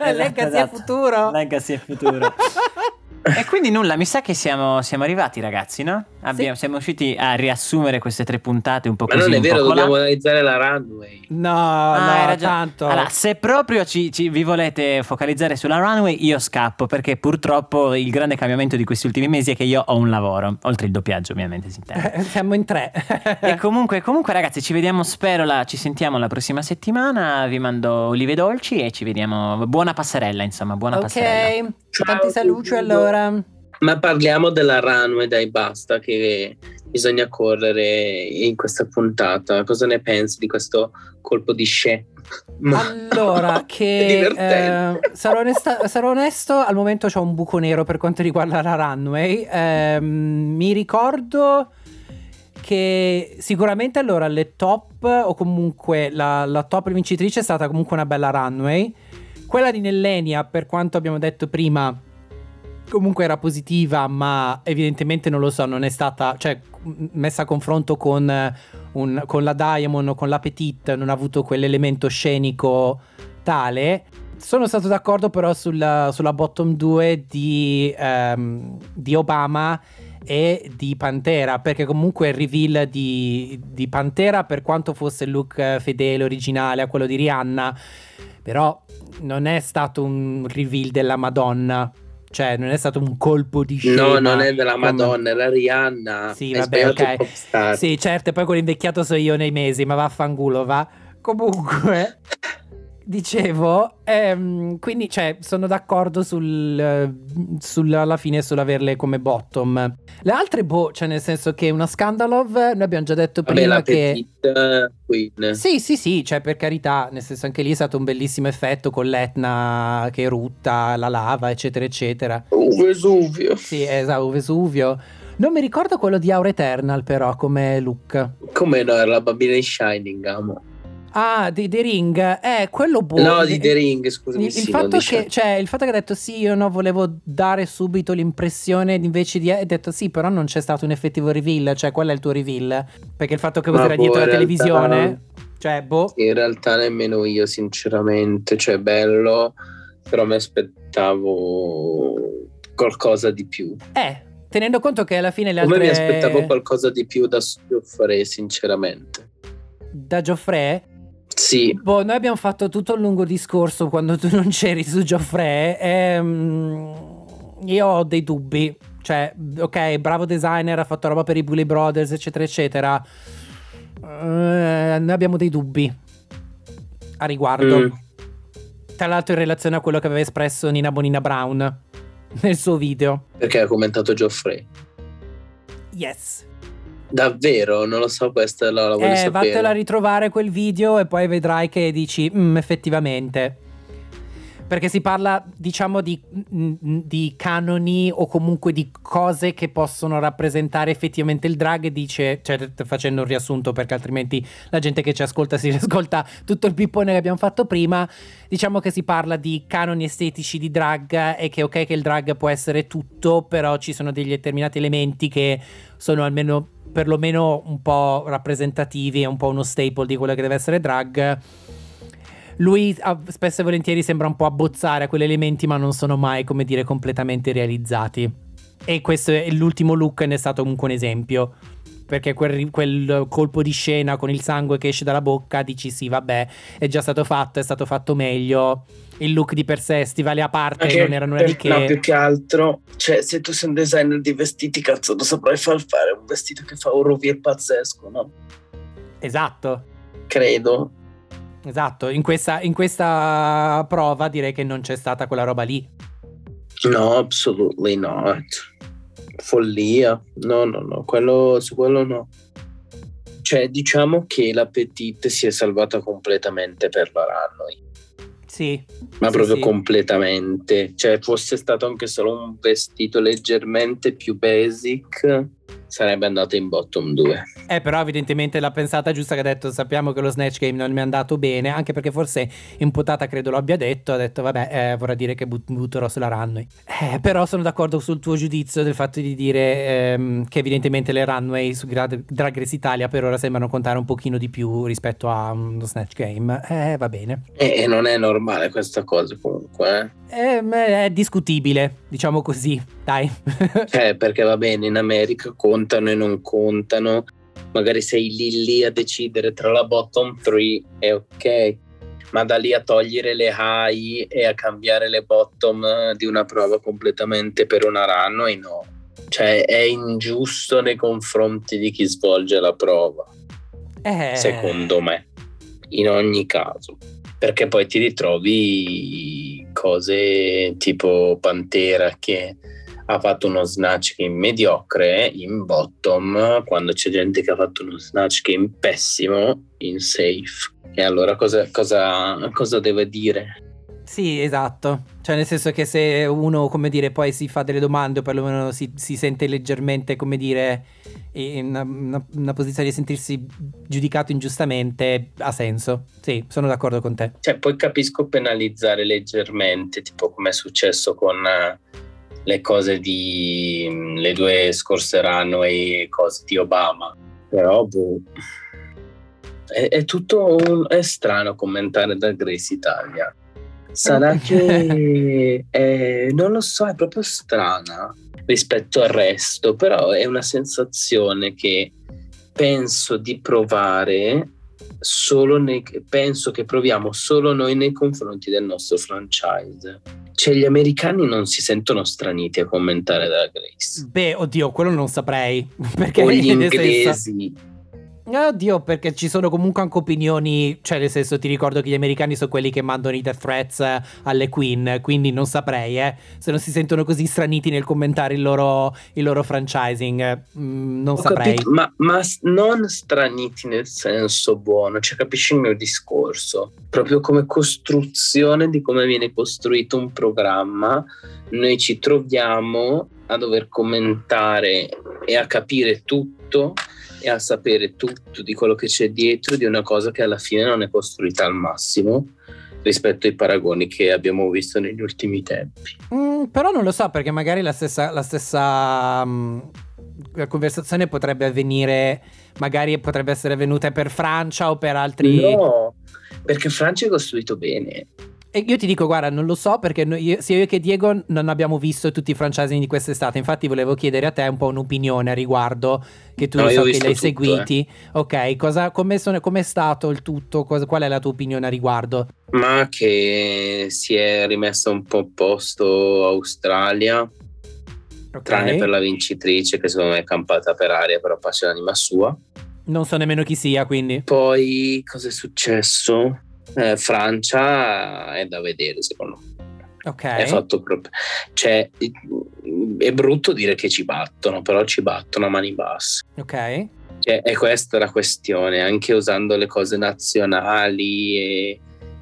Legacy. [LAUGHS] Legacy è Esatto, futuro. Legacy è futuro. [LAUGHS] E quindi nulla, mi sa che siamo, siamo arrivati ragazzi, no? Abbiamo- Siamo riusciti a riassumere queste tre puntate un po' Ma così. non è un vero, po' colà. dobbiamo analizzare la runway. No, Ah, no, tanto. Allora, se proprio ci, ci- vi volete focalizzare sulla runway, io scappo perché purtroppo il grande cambiamento di questi ultimi mesi è che io ho un lavoro, oltre il doppiaggio, ovviamente. Si intende. Eh, Siamo in tre. [LAUGHS] e comunque, comunque, ragazzi, ci vediamo. Spero la, ci sentiamo la prossima settimana. Vi mando olive dolci e ci vediamo. Buona passerella, insomma, buona passerella. ok, Ciao, tanti saluti allora. Ma parliamo della runway, dai, basta, che bisogna correre in questa puntata. Cosa ne pensi di questo colpo di scena? [LAUGHS] Allora, che eh, sarò, onesta- sarò onesto, al momento c'ho un buco nero per quanto riguarda la runway. Ehm, mi ricordo che sicuramente allora le top o comunque la, la top vincitrice è stata comunque una bella runway. Quella di Nellenia, per quanto abbiamo detto prima, comunque era positiva, ma evidentemente non lo so, non è stata, cioè messa a confronto con, eh, un- con la Diamond o con la Petite, non ha avuto quell'elemento scenico tale. Sono stato d'accordo però sulla, sulla bottom 2 di, ehm, di Obama e di Pantera, perché comunque il reveal di, di Pantera, per quanto fosse il look eh, fedele, originale a quello di Rihanna, però non è stato un reveal della Madonna. Cioè, non è stato un colpo di scena. No, non è della come- Madonna, è la Rihanna. Sì, vabbè, ok. Sì, certo, e poi quello invecchiato so io nei mesi, ma vaffanculo, va. Comunque, [LAUGHS] dicevo, ehm, quindi, cioè, sono d'accordo sul, eh, sul- alla fine sull'averle come bottom. Le altre, boh, cioè, nel senso che una Scandalov, noi abbiamo già detto Vabbè, prima che... Petite Queen. Sì, sì, sì, cioè per carità, nel senso anche lì è stato un bellissimo effetto con l'Etna che erutta, la lava, eccetera, eccetera. Un Vesuvio. Sì, esatto, Vesuvio. Non mi ricordo quello di Aura Eternal però come look. Come no, era la bambina di Shining, amo. Ah, di The Ring, eh, quello buono. no, di The Ring, scusami. Il, sì, fatto che, cioè, il fatto che ha detto sì, io no, volevo dare subito l'impressione invece di... Ha detto sì, però non c'è stato un effettivo reveal, cioè quello è il tuo reveal. Perché il fatto che Ma era boh, dietro la realtà- televisione, cioè, boh. In realtà nemmeno io, sinceramente. Cioè, bello, però mi aspettavo qualcosa di più. Eh, tenendo conto che alla fine le Come altre... mi aspettavo qualcosa di più da fare, sinceramente. Da Geoffrey? Sì, Boh, noi abbiamo fatto tutto un lungo discorso quando tu non c'eri su Geoffrey. ehm, io ho dei dubbi. Cioè, ok, bravo designer, ha fatto roba per i Bully Brothers, eccetera, eccetera. Eh, noi abbiamo dei dubbi a riguardo. Mm. Tra l'altro, in relazione a quello che aveva espresso Nina Bonina Brown nel suo video. perché ha commentato Geoffrey. Yes. Davvero? Non lo so, questa la, la voglio Eh, sapere. vattela a ritrovare quel video e poi vedrai che dici, "Mm, effettivamente. Perché si parla, diciamo, di, di, canoni o comunque di cose che possono rappresentare effettivamente il drag. Dice, cioè, facendo un riassunto, perché altrimenti la gente che ci ascolta si [LAUGHS] ascolta tutto il pippone che abbiamo fatto prima. Diciamo che si parla di canoni estetici di drag e che, ok, che il drag può essere tutto, però ci sono degli determinati elementi che sono almeno perlomeno un po' rappresentativi, è un po' uno staple di quello che deve essere drag. Lui spesso e volentieri sembra un po' abbozzare a quegli elementi, ma non sono mai, come dire, completamente realizzati. E questo è l'ultimo look, ne è stato comunque un esempio. Perché quel, quel, colpo di scena con il sangue che esce dalla bocca, dici sì, vabbè, è già stato fatto, è stato fatto meglio. Il look di per sé, stivali a parte, Anche non erano per, che. No, più che altro, cioè, se tu sei un designer di vestiti, cazzo, lo saprai far fare un vestito che fa un rovir pazzesco, no? Esatto. Credo. Esatto, in questa, in questa prova direi che non c'è stata quella roba lì. No, absolutely not. Follia. No, no, no, quello, su quello no. Cioè, diciamo che la Petite si è salvata completamente per la Runway. Sì. Ma sì, proprio sì. completamente. Cioè, fosse stato anche solo un vestito leggermente più basic, sarebbe andato in bottom 2. Eh, però evidentemente l'ha pensata giusta che ha detto sappiamo che lo Snatch Game non mi è andato bene, anche perché forse imputata credo lo abbia detto, ha detto vabbè, eh, vorrà dire che but- butterò sulla runway. Eh, però sono d'accordo sul tuo giudizio del fatto di dire ehm, che evidentemente le runway su Drag Race Italia per ora sembrano contare un pochino di più rispetto a um, Snatch Game. Eh, va bene. E non è normale questa cosa comunque, eh? eh è discutibile, diciamo così, dai. [LAUGHS] eh, perché va bene, in America contano e non contano magari sei lì lì a decidere tra la bottom 3 è ok, ma da lì a togliere le high e a cambiare le bottom di una prova completamente per una runway no. Cioè è ingiusto nei confronti di chi svolge la prova. Eh. Secondo me, in ogni caso. Perché poi ti ritrovi cose tipo Pantera che ha fatto uno snatch game mediocre in bottom quando c'è gente che ha fatto uno snatch game pessimo in safe. E allora cosa, cosa, cosa deve dire? Sì, esatto. Cioè, nel senso che se uno, come dire, poi si fa delle domande o perlomeno si, si sente leggermente, come dire, in una, una, una, posizione di sentirsi giudicato ingiustamente, ha senso. Sì, sono d'accordo con te. Cioè, poi capisco penalizzare leggermente, tipo come è successo con... Uh, le cose di le due scorse runway cose di Obama però boh, è, è, tutto un, è strano commentare da Grace Italia sarà che è, non lo so è proprio strana rispetto al resto però è una sensazione che penso di provare solo nei, penso che proviamo solo noi nei confronti del nostro franchise cioè gli americani non si sentono straniti a commentare da Grace. Beh, oddio, quello non saprei. [LAUGHS] Perché o gli [LAUGHS] inglesi. Senso... Oddio, perché ci sono comunque anche opinioni, cioè nel senso ti ricordo che gli americani sono quelli che mandano i death threats alle queen, quindi non saprei, eh, se non si sentono così straniti nel commentare il loro, il loro franchising, mm, non Ho saprei. Capito, ma, ma, non straniti nel senso buono, cioè capisci il mio discorso, proprio come costruzione di come viene costruito un programma, noi ci troviamo a dover commentare e a capire tutto e a sapere tutto di quello che c'è dietro di una cosa che alla fine non è costruita al massimo rispetto ai paragoni che abbiamo visto negli ultimi tempi. Mm, però non lo so perché magari la stessa, la stessa um, la conversazione potrebbe avvenire, magari potrebbe essere venuta per Francia o per altri... No, perché Francia è costruito bene. E io ti dico, guarda, non lo so perché noi, sia io che Diego non abbiamo visto tutti i franchising di quest'estate. Infatti, volevo chiedere a te un po' un'opinione a riguardo, che tu no, so che li hai tutto, seguiti. Eh. Ok, cosa, com'è, com'è, stato il tutto? Cosa, qual è la tua opinione a riguardo? Ma che si è rimessa un po' a posto Australia. Okay. Tranne per la vincitrice, che secondo me è campata per aria, però pace l'anima sua. Non so nemmeno chi sia, quindi. Poi, cosa è successo? Eh, Francia è da vedere secondo me. Ok. È fatto proprio. Cioè, è brutto dire che ci battono, però ci battono a mani basse. Ok. Cioè, è questa la questione, anche usando le cose nazionali e,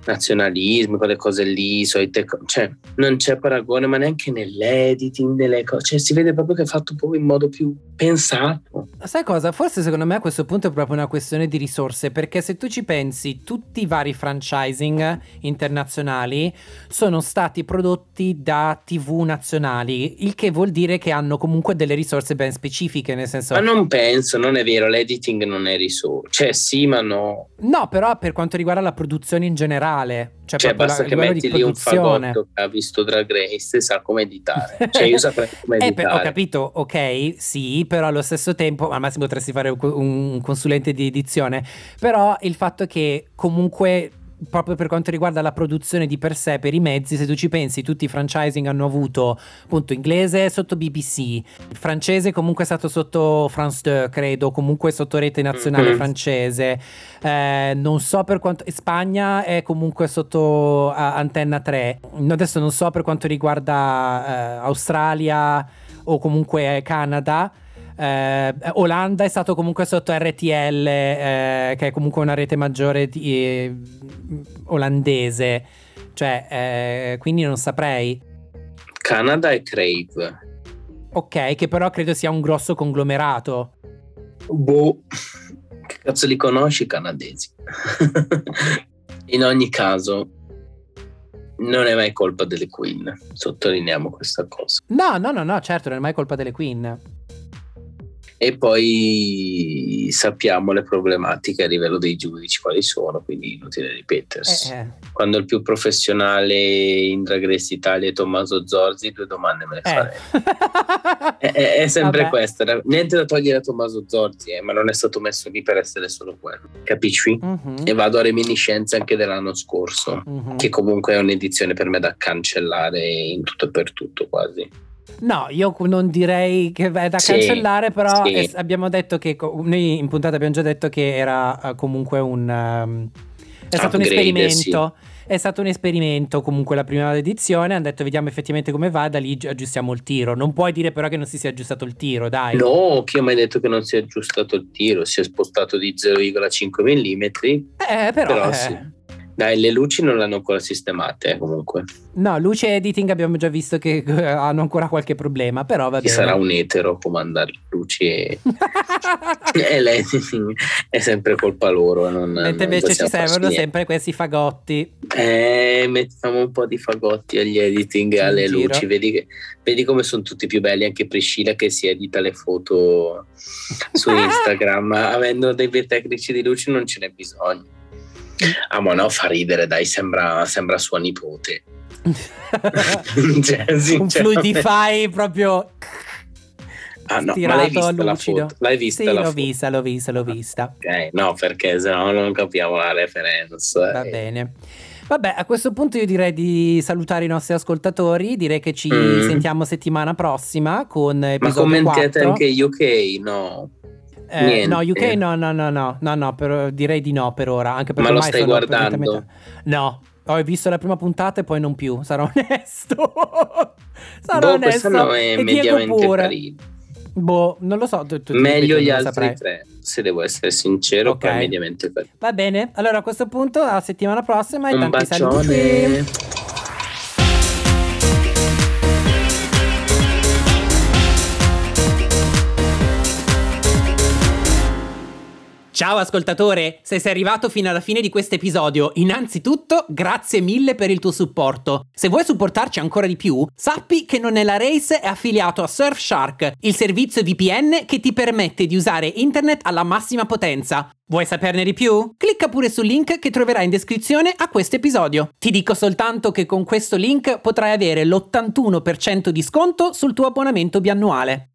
nazionalismi, quelle cose lì, solite co- cioè non c'è paragone, ma neanche nell'editing delle cose, cioè si vede proprio che è fatto proprio in modo più pensato. Sai cosa? Forse secondo me a questo punto è proprio una questione di risorse, perché se tu ci pensi, tutti i vari franchising internazionali sono stati prodotti da TV nazionali, il che vuol dire che hanno comunque delle risorse ben specifiche, nel senso... Ma non penso, non è vero, l'editing non è risorsa, cioè sì, ma no. No, però per quanto riguarda la produzione in generale, cioè, Cioè, proprio basta la- che metti lì un fagotto che ha visto Drag Race e sa come editare. [LAUGHS] Cioè, io saprei come Eh, editare. per- ho capito, ok, sì, però allo stesso tempo, al massimo potresti fare un, un consulente di edizione, però il fatto è che comunque proprio per quanto riguarda la produzione di per sé, per i mezzi, se tu ci pensi, tutti i franchising hanno avuto appunto inglese sotto BBC, il francese comunque è stato sotto France 2, credo, comunque sotto rete nazionale Mhm. francese, eh, non so per quanto... Spagna è comunque sotto a- Antenna 3, adesso non so per quanto riguarda eh, Australia o comunque Canada. Eh, Olanda è stato comunque sotto RTL, eh, che è comunque una rete maggiore di- eh, olandese. Cioè, eh, quindi non saprei. Canada e Crave. Ok, che però credo sia un grosso conglomerato. Boh, che cazzo li conosci i canadesi? [LAUGHS] In ogni caso, non è mai colpa delle Queen, sottolineiamo questa cosa. No, no, no, no, certo, non è mai colpa delle Queen. E poi sappiamo le problematiche a livello dei giudici quali sono, quindi inutile ripetersi. Eh, eh. Quando il più professionale in Drag Race Italia è Tommaso Zorzi, due domande me le Eh. farei. [LAUGHS] È, è- è sempre Vabbè. questa, da- niente da togliere a Tommaso Zorzi, eh, ma non è stato messo lì per essere solo quello, capisci? Mhm, E vado a reminiscenze anche dell'anno scorso, mhm. che comunque è un'edizione per me da cancellare in tutto e per tutto quasi. No, io non direi che è da Sì, cancellare, però sì. è- abbiamo detto che co- noi in puntata abbiamo già detto che era eh, comunque un ehm, è stato un esperimento. È stato un esperimento comunque la prima edizione, hanno detto vediamo effettivamente come va, da lì gi- aggiustiamo il tiro. Non puoi dire però che non si sia aggiustato il tiro, dai. No, chi ha mai detto che non si è aggiustato il tiro? Si è spostato di 0,5 mm. Eh, però, Però eh, sì. Dai, le luci non le hanno ancora sistemate, eh, comunque. No, luce editing abbiamo già visto che eh, hanno ancora qualche problema, però va bene. sarà un etero comandare luci e, [LAUGHS] e l'editing è sempre colpa loro. Non, Mentre non invece ci servono sempre questi fagotti. Eh, mettiamo un po' di fagotti agli editing e In alle giro. luci. Vedi, che- vedi come sono tutti più belli. Anche Priscilla che si edita le foto su [LAUGHS] Instagram. Avendo dei tecnici di luci non ce n'è bisogno. Ah, ma no, fa ridere, dai, sembra, sembra sua nipote. [LAUGHS] Cioè, un sinceramente. fluidify proprio Ah, no, ma l'hai vista la foto? L'hai vista sì, l'ho foto? vista, l'ho vista, l'ho vista. Ok, no, perché sennò non capiamo la reference. Va Eh, bene. Vabbè, a questo punto io direi di salutare i nostri ascoltatori, direi che ci Mm. sentiamo settimana prossima con Ma episodio commentate 4. anche UK? No. Eh, no, UK no, no, no, no, no, no, per- direi di no per ora, anche perché Ma lo stai guardando? No, ho visto la prima puntata e poi non più, sarò [LAUGHS] onesto. sarò Boh, onesto. è E Diego mediamente pure. carino. Boh, non lo so. Meglio gli altri tre, se devo essere sincero, Ok. però è mediamente carino. Va bene, allora a questo punto, alla settimana prossima e Un tanti bacione. saluti. Ciao ascoltatore, se sei arrivato fino alla fine di questo episodio, innanzitutto grazie mille per il tuo supporto. Se vuoi supportarci ancora di più, sappi che Nonella Race è affiliato a Surfshark, il servizio VPN che ti permette di usare internet alla massima potenza. Vuoi saperne di più? Clicca pure sul link che troverai in descrizione a questo episodio. Ti dico soltanto che con questo link potrai avere l'81% di sconto sul tuo abbonamento biannuale.